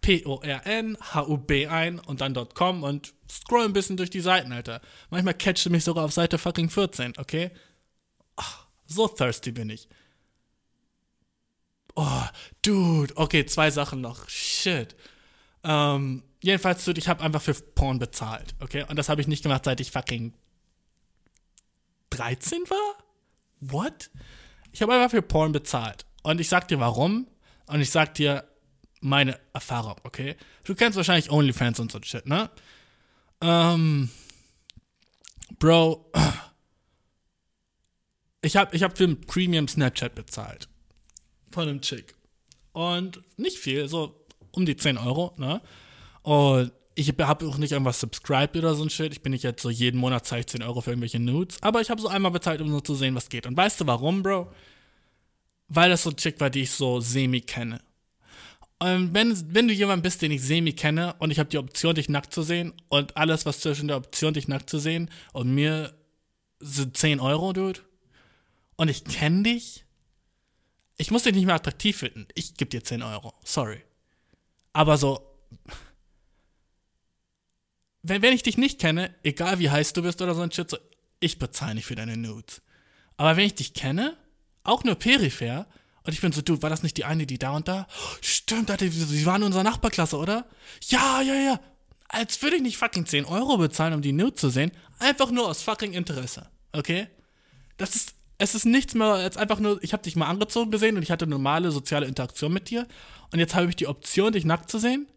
P-O-R-N, H-U-B ein und dann .com und scroll ein bisschen durch die Seiten, Alter. Manchmal catcht du mich sogar auf Seite fucking 14, okay? So thirsty bin ich. Oh, dude. Okay, zwei Sachen noch. Shit. Ähm, jedenfalls, dude, ich habe einfach für Porn bezahlt, okay? Und das habe ich nicht gemacht, seit ich fucking 13 war? What? Ich habe einfach für Porn bezahlt. Und ich sag dir warum. Und ich sag dir meine Erfahrung, okay? Du kennst wahrscheinlich OnlyFans und so Shit, ne? Ähm, Bro, ich habe ich hab für ein Premium Snapchat bezahlt. Von einem Chick. Und nicht viel, so um die 10 Euro, ne? Und ich habe auch nicht irgendwas subscribed oder so ein Shit. Ich bin nicht jetzt so jeden Monat zahle ich 10 Euro für irgendwelche Nudes. Aber ich habe so einmal bezahlt, um so zu sehen, was geht. Und weißt du warum, Bro? Weil das so ein Chick war, die ich so semi kenne. Und wenn, wenn du jemand bist, den ich semi kenne und ich habe die Option, dich nackt zu sehen und alles, was zwischen der Option, dich nackt zu sehen und mir sind 10 Euro, Dude, und ich kenne dich, ich muss dich nicht mehr attraktiv finden. Ich gebe dir 10 Euro. Sorry. Aber so, wenn, wenn ich dich nicht kenne, egal wie heiß du bist oder so ein Shit, so, ich bezahle nicht für deine Nudes. Aber wenn ich dich kenne, auch nur peripher, und ich bin so, du, war das nicht die eine, die da und da? Stimmt, Alter, die waren in unserer Nachbarklasse, oder? Ja, ja, ja. Als würde ich nicht fucking 10 Euro bezahlen, um die Nude zu sehen. Einfach nur aus fucking Interesse. Okay? Das ist, es ist nichts mehr als einfach nur, ich habe dich mal angezogen gesehen und ich hatte normale soziale Interaktion mit dir. Und jetzt habe ich die Option, dich nackt zu sehen.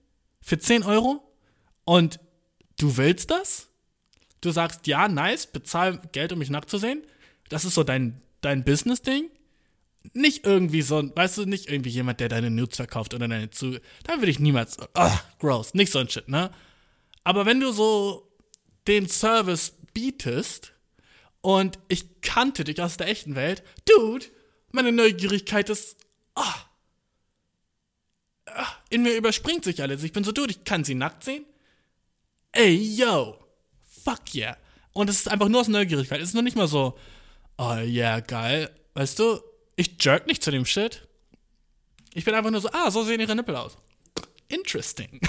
Für 10 Euro. Und du willst das? Du sagst, ja, nice, bezahl Geld, um mich nackt zu sehen. Das ist so dein, dein Business-Ding. Nicht irgendwie so, weißt du, nicht irgendwie jemand, der deine Nudes verkauft oder deine zu. Da würde ich niemals. Ugh, gross. Nicht so ein Shit, ne? Aber wenn du so den Service bietest und ich kannte dich aus der echten Welt, Dude, meine Neugierigkeit ist. ah, in mir überspringt sich alles. Ich bin so, Dude, ich kann sie nackt sehen. Ey, yo. Fuck yeah. Und es ist einfach nur aus Neugierigkeit. Es ist noch nicht mal so, oh yeah, geil. Weißt du, ich jerk nicht zu dem Shit. Ich bin einfach nur so, ah, so sehen ihre Nippel aus. Interesting.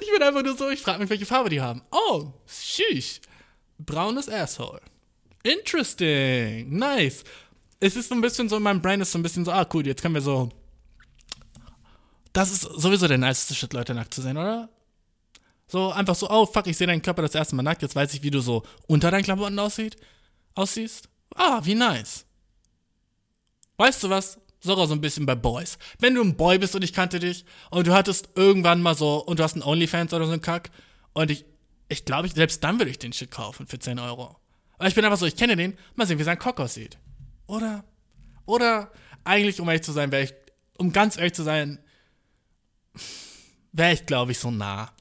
ich bin einfach nur so, ich frage mich, welche Farbe die haben. Oh, süß. Braunes Asshole. Interesting. Nice. Es ist so ein bisschen so, mein Brain ist so ein bisschen so, ah, cool, jetzt können wir so. Das ist sowieso der niceste Shit, Leute nackt zu sehen, oder? So einfach so, oh fuck, ich sehe deinen Körper das erste Mal nackt, jetzt weiß ich, wie du so unter deinen Klamotten aussieht, aussiehst. Ah, wie nice. Weißt du was? sogar so ein bisschen bei Boys. Wenn du ein Boy bist und ich kannte dich und du hattest irgendwann mal so, und du hast einen Onlyfans oder so einen Kack und ich, ich glaube, ich, selbst dann würde ich den Shit kaufen für 10 Euro. Weil ich bin einfach so, ich kenne den, mal sehen, wie sein Cock aussieht. Oder, oder eigentlich, um ehrlich zu sein, wäre ich, um ganz ehrlich zu sein, wäre ich, glaube ich, so nah.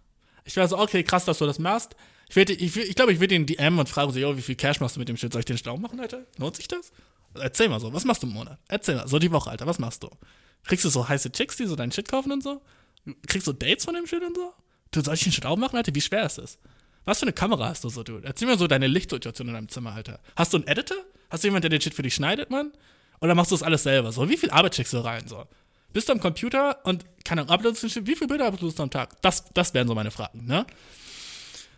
Ich wäre so, okay, krass, dass du das machst. Ich, werd, ich, ich glaube, ich würde ihn DM und fragen so, yo, wie viel Cash machst du mit dem Shit? Soll ich den Stau machen, Alter? Lohnt sich das? Erzähl mal so, was machst du im Monat? Erzähl mal, so die Woche, Alter, was machst du? Kriegst du so heiße Chicks, die so deinen Shit kaufen und so? Kriegst du Dates von dem Shit und so? Du sollst den Shit auch machen, Alter? Wie schwer ist das? Was für eine Kamera hast du so, Dude? Erzähl mir so deine Lichtsituation in deinem Zimmer, Alter. Hast du einen Editor? Hast du jemanden, der den Shit für dich schneidet, Mann? Oder machst du das alles selber? So, wie viel Arbeit schickst du rein, so? Bist du am Computer und, keine Ahnung? Wie viele Bilder uploadest du am Tag? Das, das wären so meine Fragen, ne?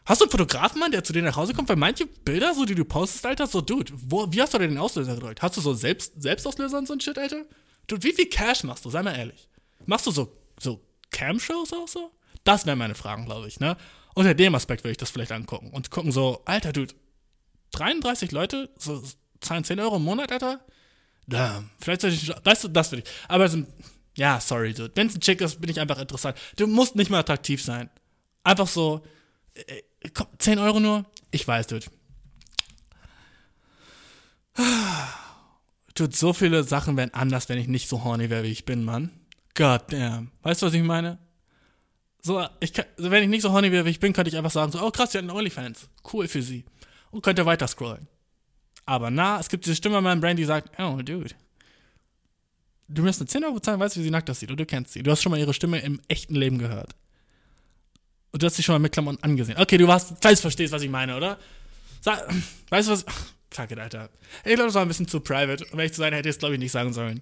Hast du einen Fotografen, Mann, der zu dir nach Hause kommt? Weil manche Bilder, so die du postest, Alter, so, Dude, wo, wie hast du denn den Auslöser gedrückt? Hast du so Selbst, Selbstauslöser und so ein Shit, Alter? Dude, wie viel Cash machst du? Sei mal ehrlich. Machst du so, so Cam-Shows auch so? Das wären meine Fragen, glaube ich, ne? Unter dem Aspekt würde ich das vielleicht angucken. Und gucken so, Alter, Dude, 33 Leute, so, zahlen 10 Euro im Monat, Alter? Damn. Vielleicht sollte ich, weißt du, das würde ich. Aber so, ja, sorry, Dude. Wenn es ein Chick ist, bin ich einfach interessant. Du musst nicht mal attraktiv sein. Einfach so, äh, komm, 10 Euro nur? Ich weiß, Dude. Dude, so viele Sachen wären anders, wenn ich nicht so horny wäre, wie ich bin, Mann. God damn. Weißt du, was ich meine? So, ich kann, wenn ich nicht so horny wäre, wie ich bin, könnte ich einfach sagen, so, oh krass, die hat einen Onlyfans. Cool für sie. Und könnte weiter scrollen. Aber na, es gibt diese Stimme in meinem Brain, die sagt, oh, dude. Du wirst eine 10 Euro bezahlen, weißt du, wie sie nackt aussieht. Und du kennst sie. Du hast schon mal ihre Stimme im echten Leben gehört. Und du hast sie schon mal mit Klamotten angesehen. Okay, du warst, du verstehst, was ich meine, oder? Sag, weißt du was? Fuck it, Alter. Ich glaube, das war ein bisschen zu private. Um ehrlich zu sein, hätte ich es, glaube ich, nicht sagen sollen.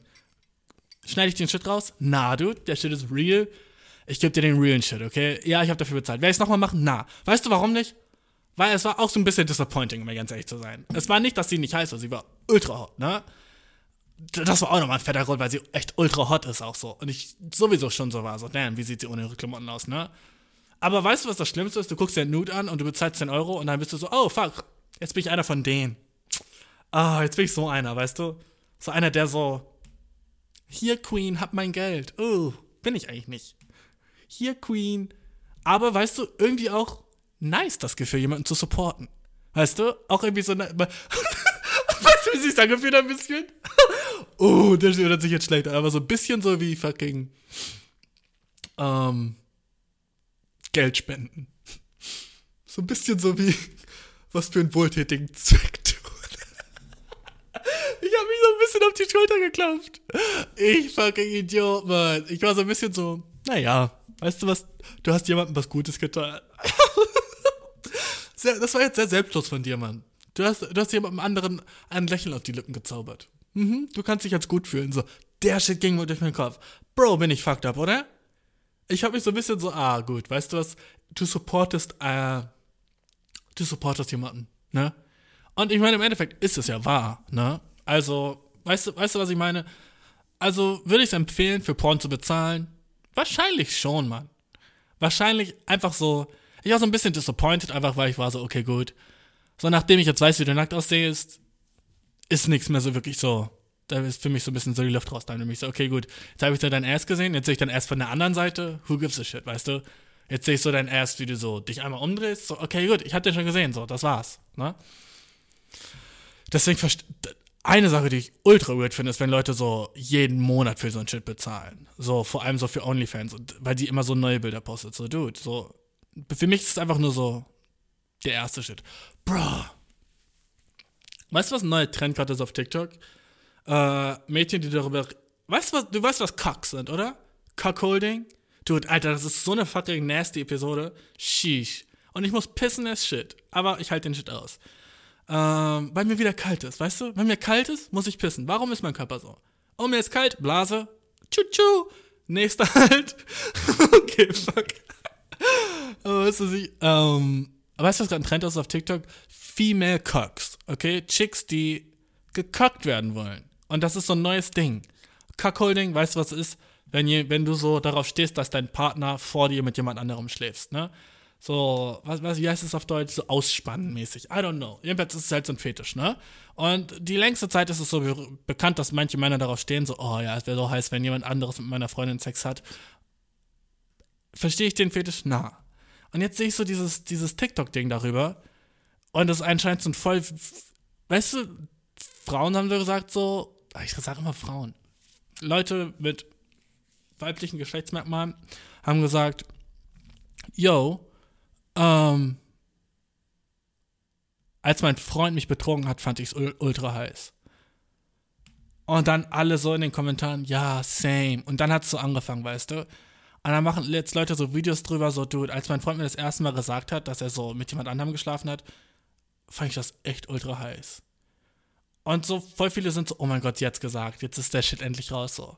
Schneide ich den Shit raus? Na, dude, der Shit ist real. Ich gebe dir den realen Shit, okay? Ja, ich habe dafür bezahlt. Werde ich es nochmal machen? Na. Weißt du, warum nicht? Weil es war auch so ein bisschen disappointing, um mir ganz ehrlich zu sein. Es war nicht, dass sie nicht heiß war, sie war ultra hot, ne? Das war auch nochmal ein fetter Grund, weil sie echt ultra hot ist auch so. Und ich sowieso schon so war, so, damn, wie sieht sie ohne ihre Klamotten aus, ne? Aber weißt du, was das Schlimmste ist? Du guckst dir ein Nude an und du bezahlst 10 Euro und dann bist du so, oh fuck, jetzt bin ich einer von denen. Ah, jetzt bin ich so einer, weißt du? So einer, der so, hier Queen, hab mein Geld. Oh, bin ich eigentlich nicht. Hier Queen. Aber weißt du, irgendwie auch nice, das Gefühl, jemanden zu supporten. Weißt du? Auch irgendwie so, weißt du, wie sich das angefühlt hat ein bisschen? oh, der hört sich jetzt schlecht an, aber so ein bisschen so wie fucking, ähm, Geld spenden. So ein bisschen so wie, was für einen wohltätigen Zweck tun. Ich habe mich so ein bisschen auf die Schulter geklopft. Ich fucking Idiot, Mann. Ich war so ein bisschen so, naja, weißt du was, du hast jemandem was Gutes getan. Das war jetzt sehr selbstlos von dir, Mann. Du hast, du hast jemandem anderen ein Lächeln auf die Lippen gezaubert. Mhm, du kannst dich jetzt gut fühlen. So, der Shit ging mir durch meinen Kopf. Bro, bin ich fucked up, oder? Ich habe mich so ein bisschen so, ah, gut, weißt du was? Du supportest, äh, du supportest jemanden, ne? Und ich meine, im Endeffekt ist es ja wahr, ne? Also, weißt du, weißt du, was ich meine? Also, würde ich es empfehlen, für Porn zu bezahlen? Wahrscheinlich schon, Mann. Wahrscheinlich einfach so. Ich war so ein bisschen disappointed, einfach weil ich war so, okay, gut. So, nachdem ich jetzt weiß, wie du nackt aussehst, ist nichts mehr so wirklich so. Da ist für mich so ein bisschen so die Luft raus. Dann nämlich so, okay, gut. Jetzt habe ich so dein Ass gesehen, jetzt sehe ich dein Ass von der anderen Seite. Who gives a shit, weißt du? Jetzt sehe ich so dein Ass, wie du so dich einmal umdrehst. So, okay, gut, ich hatte den schon gesehen, so, das war's. Ne? Deswegen eine Sache, die ich ultra weird finde, ist, wenn Leute so jeden Monat für so ein Shit bezahlen. So, vor allem so für OnlyFans, weil die immer so neue Bilder postet. So, dude, so. Für mich ist es einfach nur so der erste Shit. Bro. Weißt du, was ein neuer Trend gerade ist auf TikTok? Äh, Mädchen, die darüber. Weißt du, was, du weißt, was Cocks sind, oder? Cockholding? Dude, Alter, das ist so eine fucking nasty Episode. Sheesh. Und ich muss pissen as shit. Aber ich halte den Shit aus. Ähm, weil mir wieder kalt ist, weißt du? Wenn mir kalt ist, muss ich pissen. Warum ist mein Körper so? Oh, mir ist kalt, Blase. Tschu-tschu. Nächster halt. okay, fuck. Aber weißt du, sie, ähm, weißt du, was gerade ein Trend ist auf TikTok? Female Cocks, okay? Chicks, die gekockt werden wollen. Und das ist so ein neues Ding. Cuckolding, weißt du, was es ist? Wenn, je, wenn du so darauf stehst, dass dein Partner vor dir mit jemand anderem schläfst, ne? So, was, was, wie heißt es auf Deutsch? So ausspannenmäßig. I don't know. Jedenfalls ist es halt so ein Fetisch, ne? Und die längste Zeit ist es so be bekannt, dass manche Männer darauf stehen, so, oh ja, es wäre so heiß, wenn jemand anderes mit meiner Freundin Sex hat. Verstehe ich den Fetisch? Na. Und jetzt sehe ich so dieses, dieses TikTok-Ding darüber. Und ist anscheinend so ein voll. Weißt du, Frauen haben so gesagt, so. Ich sage immer Frauen. Leute mit weiblichen Geschlechtsmerkmalen haben gesagt, yo, ähm, als mein Freund mich betrogen hat, fand ich es ultra heiß. Und dann alle so in den Kommentaren, ja, same. Und dann hat es so angefangen, weißt du? Und dann machen jetzt Leute so Videos drüber, so, dude, als mein Freund mir das erste Mal gesagt hat, dass er so mit jemand anderem geschlafen hat, fand ich das echt ultra heiß. Und so voll viele sind so, oh mein Gott, jetzt gesagt, jetzt ist der Shit endlich raus, so.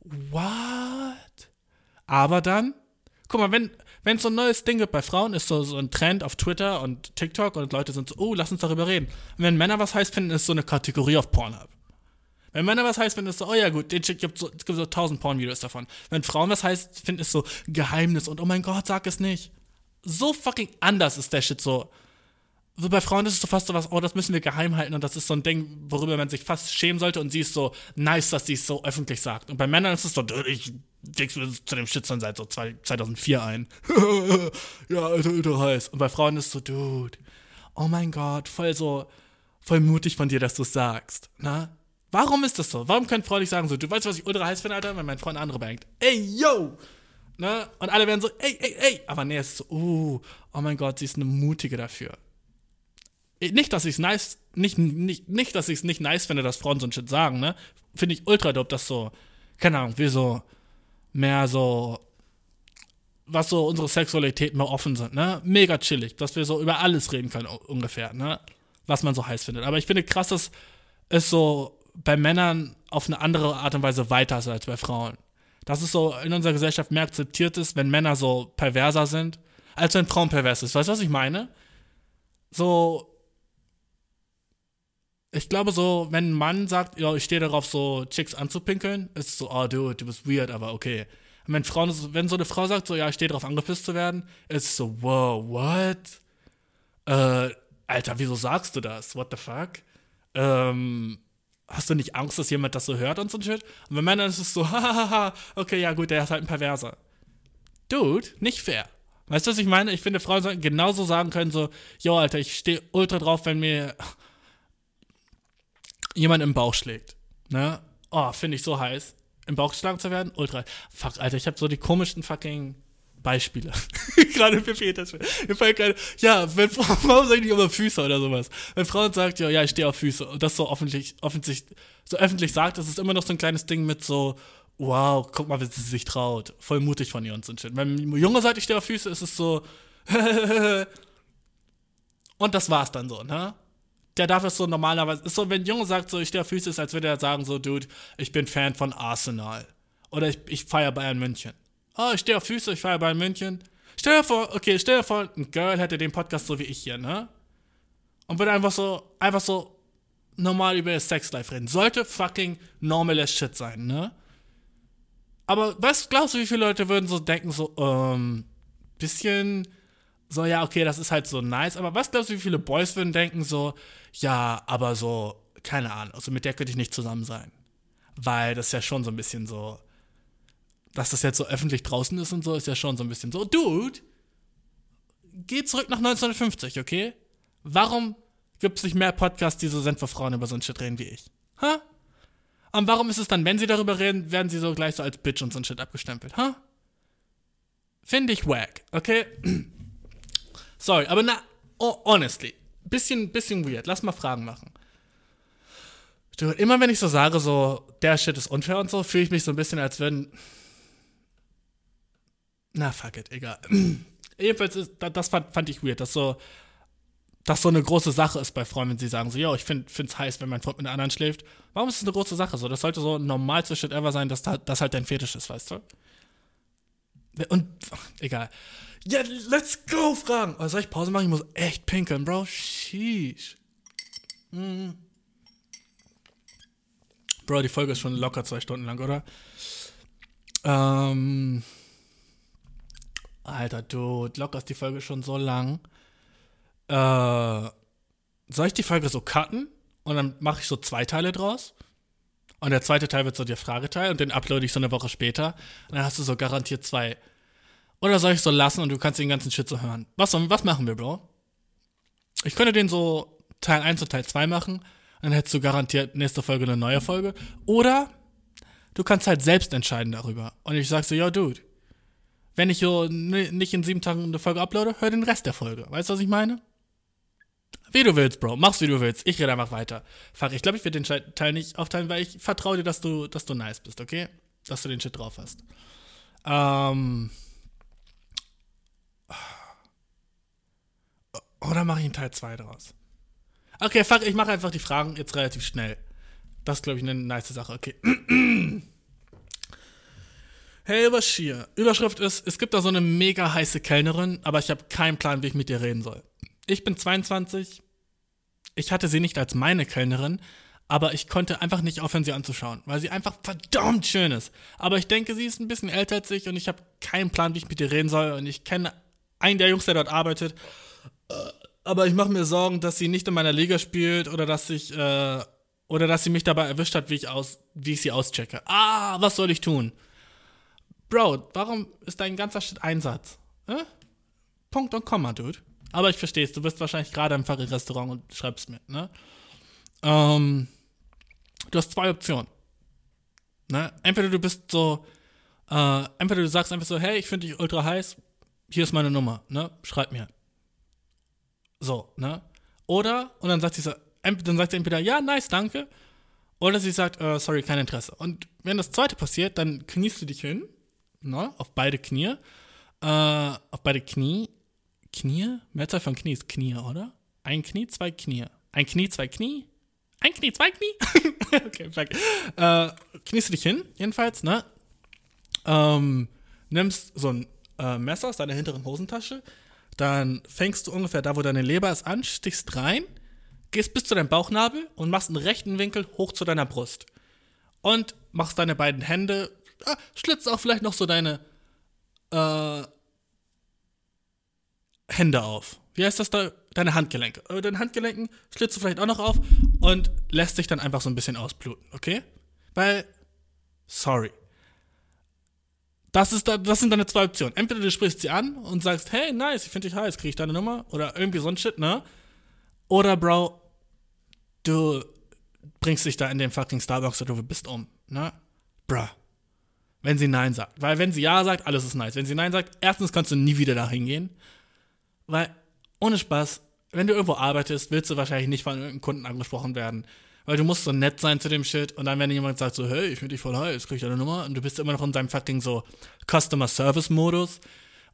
What? Aber dann, guck mal, wenn, wenn es so ein neues Ding gibt bei Frauen, ist so, so ein Trend auf Twitter und TikTok und Leute sind so, oh, lass uns darüber reden. Und wenn Männer was heiß finden, ist so eine Kategorie auf Pornhub. Wenn Männer was heiß finden, ist so, oh ja gut, den Chick gibt so, es gibt so tausend Pornvideos davon. Wenn Frauen was heiß finden, ist so Geheimnis und oh mein Gott, sag es nicht. So fucking anders ist der Shit so. So bei Frauen ist es so fast so was, oh, das müssen wir geheim halten und das ist so ein Ding, worüber man sich fast schämen sollte und sie ist so nice, dass sie es so öffentlich sagt. Und bei Männern ist es so, ich zu dem Shitstorm seit so 2004 ein. ja, Alter, ultra heiß. Und bei Frauen ist so, dude, oh mein Gott, voll so, voll mutig von dir, dass du es sagst, na? Warum ist das so? Warum können Frauen nicht sagen so, du weißt, was ich ultra heiß finde, Alter, wenn mein Freund andere bangt? Ey, yo! Ne? Und alle werden so, ey, ey, ey! Aber nee, es ist so, uh, oh mein Gott, sie ist eine mutige dafür. Nicht, dass ich es nice, nicht, nicht, nicht, dass ich es nicht nice finde, dass Frauen so ein Shit sagen, ne? Finde ich ultra dope, dass so, keine Ahnung, wie so mehr so, was so unsere Sexualität mehr offen sind, ne? Mega chillig, dass wir so über alles reden können, ungefähr, ne? Was man so heiß findet. Aber ich finde krass, dass es so bei Männern auf eine andere Art und Weise weiter ist als bei Frauen. Dass es so in unserer Gesellschaft mehr akzeptiert ist, wenn Männer so perverser sind, als wenn Frauen pervers ist. Weißt du, was ich meine? So, ich glaube so, wenn ein Mann sagt, ja, ich stehe darauf, so Chicks anzupinkeln, ist so, oh, dude, du bist weird, aber okay. Und wenn, Frauen, wenn so eine Frau sagt, so, ja, ich stehe darauf, angepisst zu werden, ist so, wow, what? Äh, Alter, wieso sagst du das? What the fuck? Ähm, hast du nicht Angst, dass jemand das so hört und so ein Shit? Und bei Männern ist es so, hahaha, okay, ja gut, der ist halt ein Perverser. Dude, nicht fair. Weißt du, was ich meine? Ich finde, Frauen sollten genauso sagen können, so, yo, Alter, ich stehe ultra drauf, wenn mir jemand im Bauch schlägt. Ne? Oh, finde ich so heiß. Im Bauch geschlagen zu werden? Ultra. Fuck, Alter, ich habe so die komischsten fucking Beispiele. gerade für gerade, ja, wenn Frauen, warum sage ich nicht über Füße oder sowas? Wenn Frauen sagt, ja, ja, ich stehe auf Füße und das so offentlich, offensichtlich, so öffentlich sagt, das ist immer noch so ein kleines Ding mit so, wow, guck mal, wie sie sich traut. Voll mutig von ihr und so ein Shit. Wenn ein Junge sagt, ich stehe auf Füße, ist es so, und das war's dann so, ne? Der darf es so normalerweise, ist so, wenn ein Junge sagt, so, ich stehe auf Füße, ist, als würde er sagen, so, Dude, ich bin Fan von Arsenal. Oder ich, ich feiere Bayern München oh, ich stehe auf Füße, ich feiere bei München. Stell dir vor, okay, stell dir vor, ein Girl hätte den Podcast so wie ich hier, ne? Und würde einfach so, einfach so normal über ihr Sexlife reden. Sollte fucking normales Shit sein, ne? Aber was glaubst du, wie viele Leute würden so denken, so, ähm, bisschen, so, ja, okay, das ist halt so nice, aber was glaubst du, wie viele Boys würden denken, so, ja, aber so, keine Ahnung, also mit der könnte ich nicht zusammen sein. Weil das ja schon so ein bisschen so, dass das jetzt so öffentlich draußen ist und so, ist ja schon so ein bisschen so, Dude, geh zurück nach 1950, okay? Warum gibt es nicht mehr Podcasts, die so sind, wo Frauen über so ein Shit reden wie ich? Ha? Und warum ist es dann, wenn sie darüber reden, werden sie so gleich so als Bitch und so ein Shit abgestempelt, ha? Finde ich wack, okay? Sorry, aber na, oh, honestly, bisschen, bisschen weird. Lass mal Fragen machen. Du, immer wenn ich so sage, so, der Shit ist unfair und so, fühle ich mich so ein bisschen, als wenn na, fuck it, egal. Jedenfalls, ist, das fand, fand ich weird, dass so, dass so eine große Sache ist bei Frauen, wenn sie sagen so, ja, ich finde es heiß, wenn mein Freund mit einer anderen schläft. Warum ist das eine große Sache? So, das sollte so normalste Shit ever sein, dass das halt dein Fetisch ist, weißt du? Und, egal. Ja, let's go, Fragen. Oh, soll ich Pause machen? Ich muss echt pinkeln, Bro. Sheesh. Mm. Bro, die Folge ist schon locker zwei Stunden lang, oder? Ähm Alter, du lockerst die Folge schon so lang. Äh, soll ich die Folge so cutten? Und dann mache ich so zwei Teile draus? Und der zweite Teil wird so der Frageteil und den uploade ich so eine Woche später. Und dann hast du so garantiert zwei. Oder soll ich so lassen und du kannst den ganzen Shit so hören? Was, was machen wir, Bro? Ich könnte den so Teil 1 und Teil 2 machen. Dann hättest du garantiert nächste Folge eine neue Folge. Oder du kannst halt selbst entscheiden darüber. Und ich sag so, ja, Dude, wenn ich so ni- nicht in sieben Tagen eine Folge uploade, hör den Rest der Folge. Weißt du, was ich meine? Wie du willst, Bro. Mach's, wie du willst. Ich rede einfach weiter. Fuck, ich glaube, ich werde den Teil nicht aufteilen, weil ich vertraue dir, dass du, dass du nice bist, okay? Dass du den Shit drauf hast. Ähm. Oder mache ich einen Teil 2 draus? Okay, fuck, ich mache einfach die Fragen jetzt relativ schnell. Das ist, glaube ich, eine nice Sache. Okay. Hey Bashir, Überschrift ist, es gibt da so eine mega heiße Kellnerin, aber ich habe keinen Plan, wie ich mit ihr reden soll. Ich bin 22, ich hatte sie nicht als meine Kellnerin, aber ich konnte einfach nicht aufhören, sie anzuschauen, weil sie einfach verdammt schön ist. Aber ich denke, sie ist ein bisschen älter als ich und ich habe keinen Plan, wie ich mit ihr reden soll und ich kenne einen der Jungs, der dort arbeitet, Äh, aber ich mache mir Sorgen, dass sie nicht in meiner Liga spielt oder dass ich, äh, oder dass sie mich dabei erwischt hat, wie ich, aus, wie ich sie auschecke. Ah, was soll ich tun? Bro, warum ist dein ganzer Shit ein Satz? Äh? Punkt und Komma, Dude. Aber ich verstehe es, du bist wahrscheinlich gerade im Ferry-Restaurant und schreibst mit, ne? Ähm, du hast zwei Optionen. Ne? Entweder du bist so, äh, entweder du sagst einfach so, hey, ich finde dich ultra heiß, hier ist meine Nummer, ne? Schreib mir. So, ne? Oder, und dann sagt sie so, dann sagt sie entweder, ja, nice, danke. Oder sie sagt, äh, sorry, kein Interesse. Und wenn das zweite passiert, dann kniest du dich hin, ne? Auf beide Knie. Äh, auf beide Knie. Knie? Mehrzahl von Knie ist Knie, oder? Ein Knie, zwei Knie. Ein Knie, zwei Knie. Ein Knie, zwei Knie. okay, fuck. Äh, kniest du dich hin, jedenfalls, ne? Ähm, nimmst so ein äh, Messer aus deiner hinteren Hosentasche, dann fängst du ungefähr da, wo deine Leber ist, an, stichst rein, gehst bis zu deinem Bauchnabel und machst einen rechten Winkel hoch zu deiner Brust. Und machst deine beiden Hände, ah, schlitzt auch vielleicht noch so deine äh, Hände auf. Wie heißt das da? Deine Handgelenke. Äh, deine Handgelenken schlitzt du vielleicht auch noch auf und lässt sich dann einfach so ein bisschen ausbluten, okay? Weil, sorry. Das, ist da, das sind deine zwei Optionen. Entweder du sprichst sie an und sagst, hey, nice, ich finde dich heiß, krieg ich deine Nummer? Oder irgendwie so ein Shit, ne? Oder, Bro, du bringst dich da in den fucking Starbucks oder du bist um, ne? Bruh. Wenn sie Nein sagt. Weil wenn sie Ja sagt, alles ist nice. Wenn sie Nein sagt, erstens kannst du nie wieder da hingehen. Weil, ohne Spaß, wenn du irgendwo arbeitest, willst du wahrscheinlich nicht von irgendeinem Kunden angesprochen werden. Weil du musst so nett sein zu dem Shit und dann, wenn jemand sagt so, hey, ich finde dich voll heiß, krieg ich deine Nummer und du bist immer noch in seinem fucking so Customer Service Modus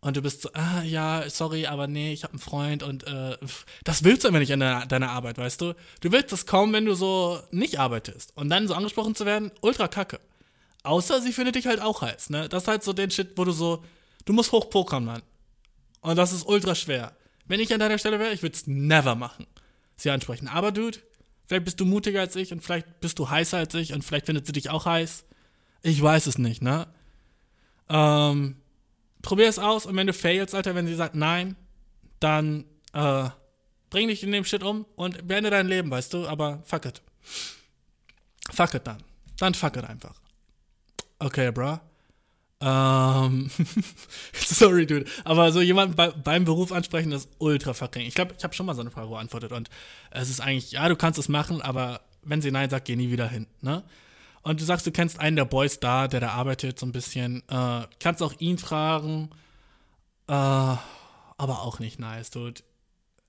und du bist so, ah, ja, sorry, aber nee, ich habe einen Freund und äh, das willst du immer nicht in deiner, deiner Arbeit, weißt du? Du willst das kaum, wenn du so nicht arbeitest und dann so angesprochen zu werden, ultra kacke. Außer sie findet dich halt auch heiß, ne? Das ist halt so den Shit, wo du so, du musst hochpokern, Mann. Und das ist ultra schwer. Wenn ich an deiner Stelle wäre, ich würde es never machen. Sie ansprechen. Aber, Dude, vielleicht bist du mutiger als ich und vielleicht bist du heißer als ich und vielleicht findet sie dich auch heiß. Ich weiß es nicht, ne? Ähm, probier es aus und wenn du failst, Alter, wenn sie sagt nein, dann äh, bring dich in dem Shit um und beende dein Leben, weißt du? Aber fuck it. Fuck it dann. Dann fuck it einfach. Okay, bruh. Ähm, sorry, dude. Aber so jemanden bei, beim Beruf ansprechen, ist ultra fucking. Ich glaube, ich habe schon mal so eine Frage beantwortet und es ist eigentlich, ja, du kannst es machen, aber wenn sie Nein sagt, geh nie wieder hin, ne? Und du sagst, du kennst einen der Boys da, der da arbeitet so ein bisschen. Äh, kannst auch ihn fragen, äh, aber auch nicht nice, dude.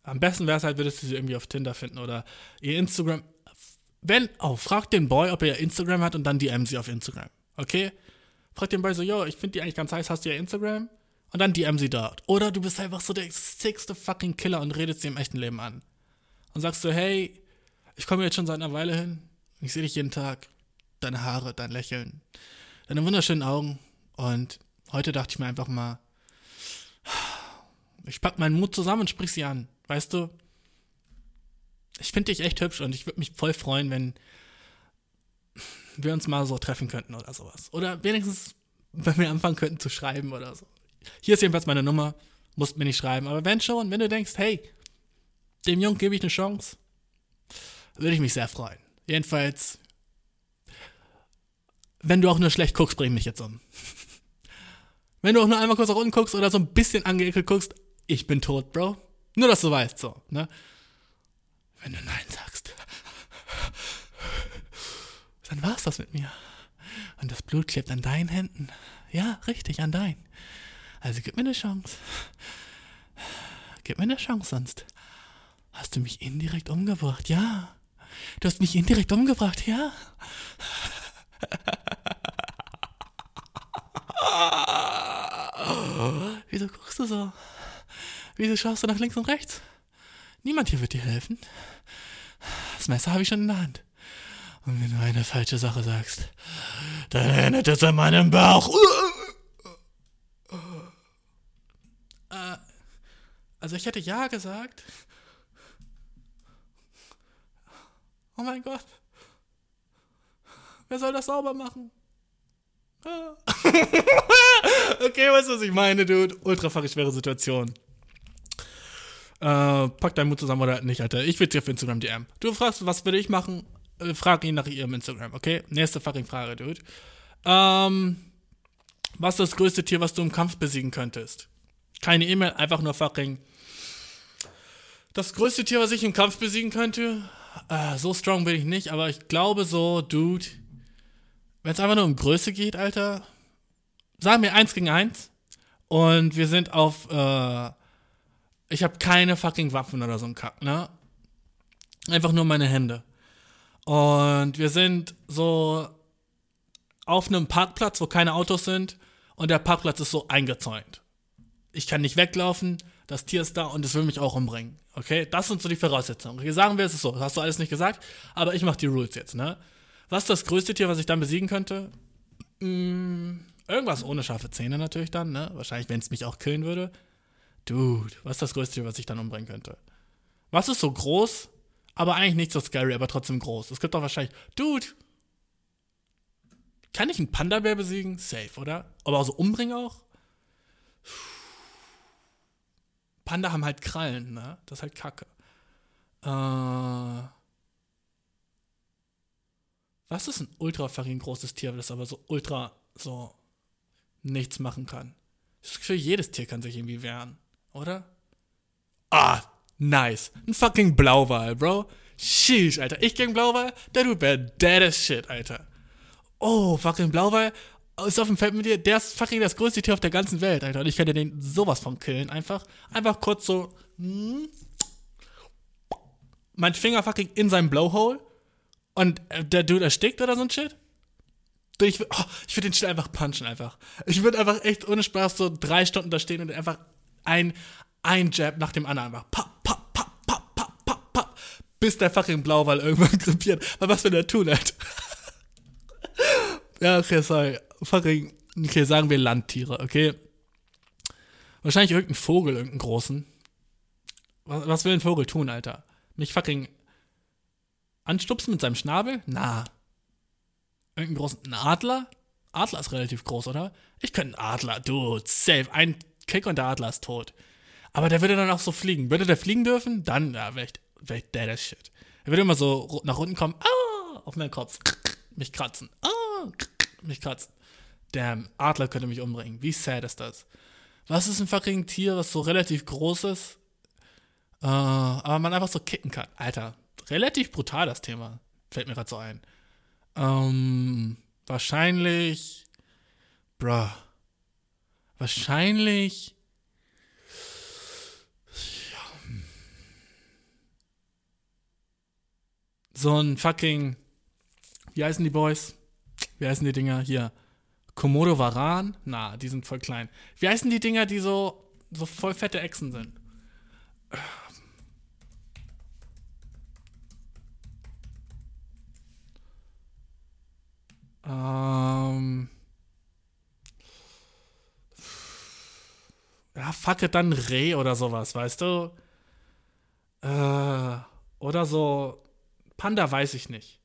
Am besten wäre es halt, würdest du sie irgendwie auf Tinder finden oder ihr Instagram. Wenn, oh, frag den Boy, ob er Instagram hat und dann DM sie auf Instagram. Okay? Frag den Boy so, yo, ich finde die eigentlich ganz heiß, hast du ja Instagram? Und dann DM sie dort. Oder du bist einfach so der sixte fucking Killer und redest sie im echten Leben an. Und sagst so, hey, ich komme jetzt schon seit einer Weile hin. Ich sehe dich jeden Tag. Deine Haare, dein Lächeln, deine wunderschönen Augen. Und heute dachte ich mir einfach mal, ich pack meinen Mut zusammen und sprich sie an. Weißt du? Ich finde dich echt hübsch und ich würde mich voll freuen, wenn wir uns mal so treffen könnten oder sowas. Oder wenigstens, wenn wir anfangen könnten zu schreiben oder so. Hier ist jedenfalls meine Nummer. Musst mir nicht schreiben. Aber wenn schon, wenn du denkst, hey, dem Jungen gebe ich eine Chance, würde ich mich sehr freuen. Jedenfalls, wenn du auch nur schlecht guckst, bring mich jetzt um. Wenn du auch nur einmal kurz nach unten guckst oder so ein bisschen angeekelt guckst, ich bin tot, Bro. Nur, dass du weißt, so, ne? Wenn du Nein sagst, dann war's das mit mir. Und das Blut klebt an deinen Händen. Ja, richtig, an deinen. Also gib mir eine Chance. Gib mir eine Chance, sonst hast du mich indirekt umgebracht, ja. Du hast mich indirekt umgebracht, ja. Wieso guckst du so? Wieso schaust du nach links und rechts? Niemand hier wird dir helfen. Das Messer habe ich schon in der Hand. Und wenn du eine falsche Sache sagst, dann endet es an meinem Bauch. Äh, also ich hätte ja gesagt. Oh mein Gott. Wer soll das sauber machen? Ah. okay, weißt du, was ich meine, Dude? Ultra schwere Situation. Äh, pack deinen Mut zusammen oder nicht, Alter. Ich will dir auf Instagram DM. Du fragst, was würde ich machen? Äh, frag ihn nach ihrem Instagram, okay? Nächste fucking Frage, Dude. Ähm, was ist das größte Tier, was du im Kampf besiegen könntest? Keine E-Mail, einfach nur fucking. Das größte Tier, was ich im Kampf besiegen könnte? Äh, so strong bin ich nicht, aber ich glaube so, Dude. Wenn es einfach nur um Größe geht, Alter. Sagen wir eins gegen eins. Und wir sind auf, äh, ich habe keine fucking Waffen oder so ein Kack, ne? Einfach nur meine Hände. Und wir sind so auf einem Parkplatz, wo keine Autos sind. Und der Parkplatz ist so eingezäunt. Ich kann nicht weglaufen, das Tier ist da und es will mich auch umbringen. Okay? Das sind so die Voraussetzungen. Okay, sagen wir, es ist so. Das hast du alles nicht gesagt, aber ich mache die Rules jetzt, ne? Was ist das größte Tier, was ich dann besiegen könnte? Hm, irgendwas ohne scharfe Zähne natürlich dann, ne? Wahrscheinlich, wenn es mich auch killen würde. Dude, was ist das größte Tier, was ich dann umbringen könnte? Was ist so groß, aber eigentlich nicht so scary, aber trotzdem groß? Es gibt doch wahrscheinlich. Dude! Kann ich einen Panda-Bär besiegen? Safe, oder? Aber auch so umbringen auch? Panda haben halt Krallen, ne? Das ist halt Kacke. Äh. Was ist ein ultra großes Tier, das aber so ultra so nichts machen kann? Für jedes Tier kann sich irgendwie wehren, oder? Ah, nice. Ein fucking Blauwal, Bro. Sheesh, Alter. Ich gegen Blauwal? Der Dude wär dead as shit, Alter. Oh, fucking Blauwal ist auf dem Feld mit dir. Der ist fucking das größte Tier auf der ganzen Welt, Alter. Und ich könnte den sowas von killen. Einfach, einfach kurz so. Hm, mein Finger fucking in seinem Blowhole. Und äh, der Dude erstickt oder so ein Shit. Ich, oh, ich würde den Shit einfach punchen, einfach. Ich würde einfach echt ohne Spaß so drei Stunden da stehen und einfach ein, ein Jab nach dem anderen einfach. Papp, bis der fucking Blauwall irgendwann krepiert. Weil was will der tun halt? ja, okay, sorry. Fucking, okay, sagen wir Landtiere, okay? Wahrscheinlich irgendein Vogel, irgendeinen großen. Was, was will ein Vogel tun, Alter? Mich fucking anstupsen mit seinem Schnabel? Na. Irgendeinen großen ein Adler? Adler ist relativ groß, oder? Ich könnte einen Adler, dude, safe. Ein Kick und der Adler ist tot. Aber der würde dann auch so fliegen. Würde der fliegen dürfen? Dann, ja, wäre ich, wär ich dead as shit. Er würde immer so nach unten kommen, ah, auf meinen Kopf, mich kratzen, ah, mich kratzen. Damn, Adler könnte mich umbringen. Wie sad ist das? Was ist ein fucking Tier, was so relativ groß ist, äh, aber man einfach so kicken kann? Alter, relativ brutal das Thema. Fällt mir gerade so ein. Ähm, wahrscheinlich. Bruh. Wahrscheinlich. So ein fucking. Wie heißen die Boys? Wie heißen die Dinger? Hier. Komodo Varan? Na, die sind voll klein. Wie heißen die Dinger, die so, so voll fette Echsen sind? Ähm. Ja, fuck it, dann Reh oder sowas, weißt du? Äh, oder so. Panda weiß ich nicht.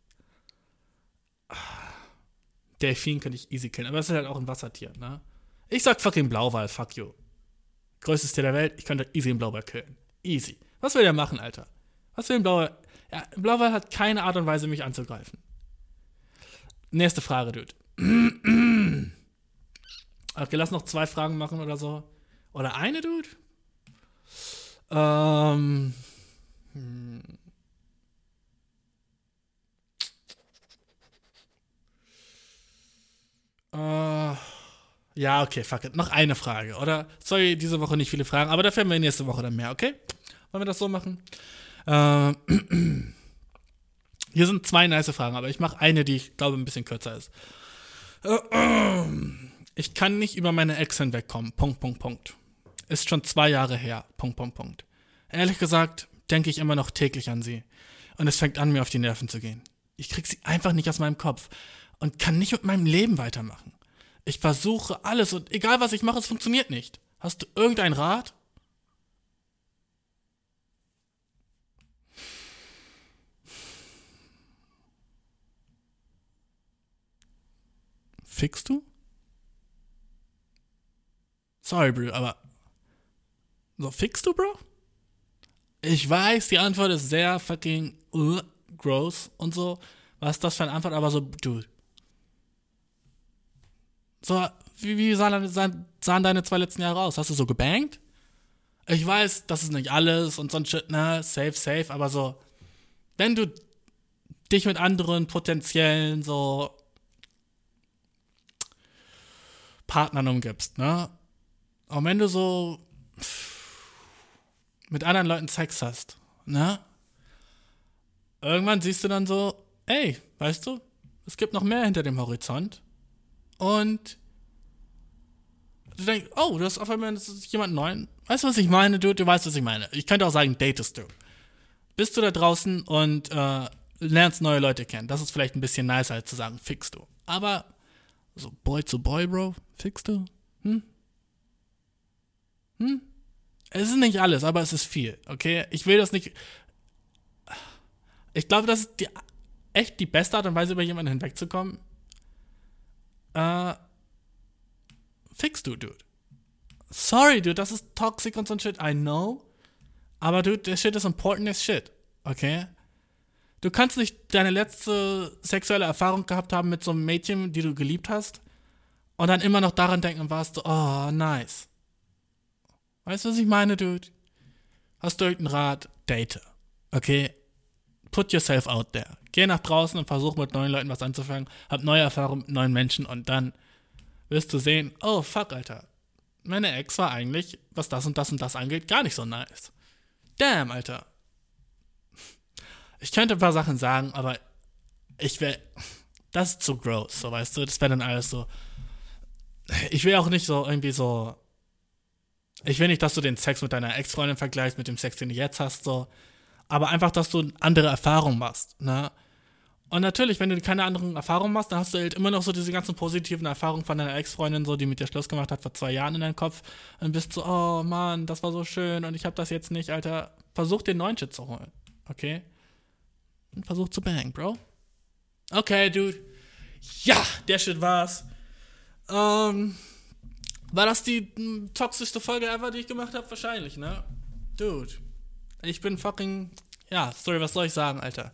Delfin könnte ich easy killen, aber das ist halt auch ein Wassertier, ne? Ich sag fucking Blauwal, fuck you. Größtes Tier der Welt, ich könnte easy einen Blauwal killen. Easy. Was will der machen, Alter? Was will ein Blauwal? Ja, ein Blauwal hat keine Art und Weise, mich anzugreifen. Nächste Frage, Dude. Okay, lass noch zwei Fragen machen oder so. Oder eine, Dude? Ähm. hm. Äh, ja, okay, fuck it. Noch eine Frage, oder? Sorry, diese Woche nicht viele Fragen, aber dafür haben wir nächste Woche dann mehr, okay? Wollen wir das so machen? Ähm, hier sind zwei nice Fragen, aber ich mache eine, die ich glaube ein bisschen kürzer ist. Ich kann nicht über meine Ex hinwegkommen. Punkt, Punkt, Punkt. Ist schon zwei Jahre her. Punkt, Punkt, Punkt. Ehrlich gesagt, denke ich immer noch täglich an sie. Und es fängt an, mir auf die Nerven zu gehen. Ich krieg sie einfach nicht aus meinem Kopf und kann nicht mit meinem Leben weitermachen. Ich versuche alles und egal was ich mache, es funktioniert nicht. Hast du irgendeinen Rat? Fixst du? Sorry, Bro, aber. So, fixst du, Bro? Ich weiß, die Antwort ist sehr fucking uh, gross und so. Was ist das für eine Antwort? Aber so, dude. So, wie, wie sahen, sahen, sahen deine zwei letzten Jahre aus? Hast du so gebankt? Ich weiß, das ist nicht alles und so ein Shit, ne? Safe, safe, aber so, wenn du dich mit anderen potenziellen so Partnern umgibst, ne? Und wenn du so mit anderen Leuten Sex hast, ne? Irgendwann siehst du dann so, ey, weißt du, es gibt noch mehr hinter dem Horizont. Und du denkst, oh, du hast auf einmal jemand neuen. Weißt du, was ich meine? Du, du weißt, was ich meine. Ich könnte auch sagen, datest du. Bist du da draußen und äh, lernst neue Leute kennen. Das ist vielleicht ein bisschen nicer, als zu sagen, fix du. Aber so Boy zu Boy, Bro, fix du? Hm? Hm? Es ist nicht alles, aber es ist viel, okay? Ich will das nicht. Ich glaube, das ist die, echt die beste Art und Weise, über jemanden hinwegzukommen. Äh, fix du, Dude. Sorry, Dude, das ist toxic und so ein Shit, I know. Aber, Dude, der Shit ist important as shit, okay? Du kannst nicht deine letzte sexuelle Erfahrung gehabt haben mit so einem Mädchen, die du geliebt hast, und dann immer noch daran denken und warst du, oh, nice. Weißt du, was ich meine, Dude? Hast du irgendeinen Rat? Date. Okay? Put yourself out there. Geh nach draußen und versuch mit neuen Leuten was anzufangen. Hab neue Erfahrungen mit neuen Menschen und dann wirst du sehen, oh fuck, Alter. Meine Ex war eigentlich, was das und das und das angeht, gar nicht so nice. Damn, Alter. Ich könnte ein paar Sachen sagen, aber ich will. Das ist zu gross, so weißt du. Das wäre dann alles so. Ich will auch nicht so irgendwie so. Ich will nicht, dass du den Sex mit deiner Ex-Freundin vergleichst mit dem Sex, den du jetzt hast, so. Aber einfach, dass du andere Erfahrungen machst, ne? Und natürlich, wenn du keine anderen Erfahrungen machst, dann hast du halt immer noch so diese ganzen positiven Erfahrungen von deiner Ex-Freundin, so, die mit dir Schluss gemacht hat vor zwei Jahren in deinem Kopf. Und bist so, oh Mann, das war so schön und ich hab das jetzt nicht, Alter. Versuch den neuen Shit zu holen, okay? Und versuch zu bang, Bro. Okay, Dude. Ja, der Shit war's. Ähm, war das die m, toxischste Folge ever, die ich gemacht habe? Wahrscheinlich, ne? Dude. Ich bin fucking. Ja, sorry, was soll ich sagen, Alter?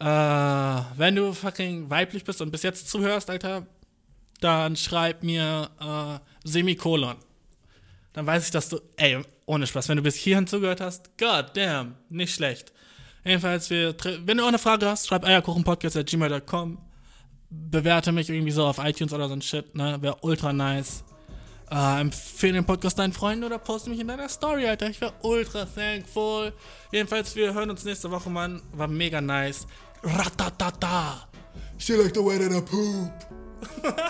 Äh, wenn du fucking weiblich bist und bis jetzt zuhörst, Alter, dann schreib mir äh, Semikolon. Dann weiß ich, dass du. Ey, ohne Spaß, wenn du bis hierhin zugehört hast, god damn, nicht schlecht. Jedenfalls, wir, wenn du auch eine Frage hast, schreib eierkuchenpodcast.gmail.com. Bewerte mich irgendwie so auf iTunes oder so ein Shit, ne? Wäre ultra nice. Äh, empfehle den Podcast deinen Freunden oder poste mich in deiner Story, Alter. Ich wäre ultra thankful. Jedenfalls, wir hören uns nächste Woche, Mann. War mega nice. Ratatata. She like the way that I poop.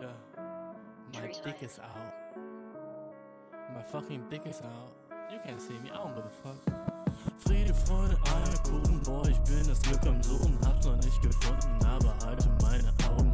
Yeah. My dick is out. My fucking dick is out. You can't see me, I don't give a fuck. Friede, Freude, Eierkuchen, boah, ich bin das Glück am Suchen, hab's noch nicht gefunden, aber halte meine Augen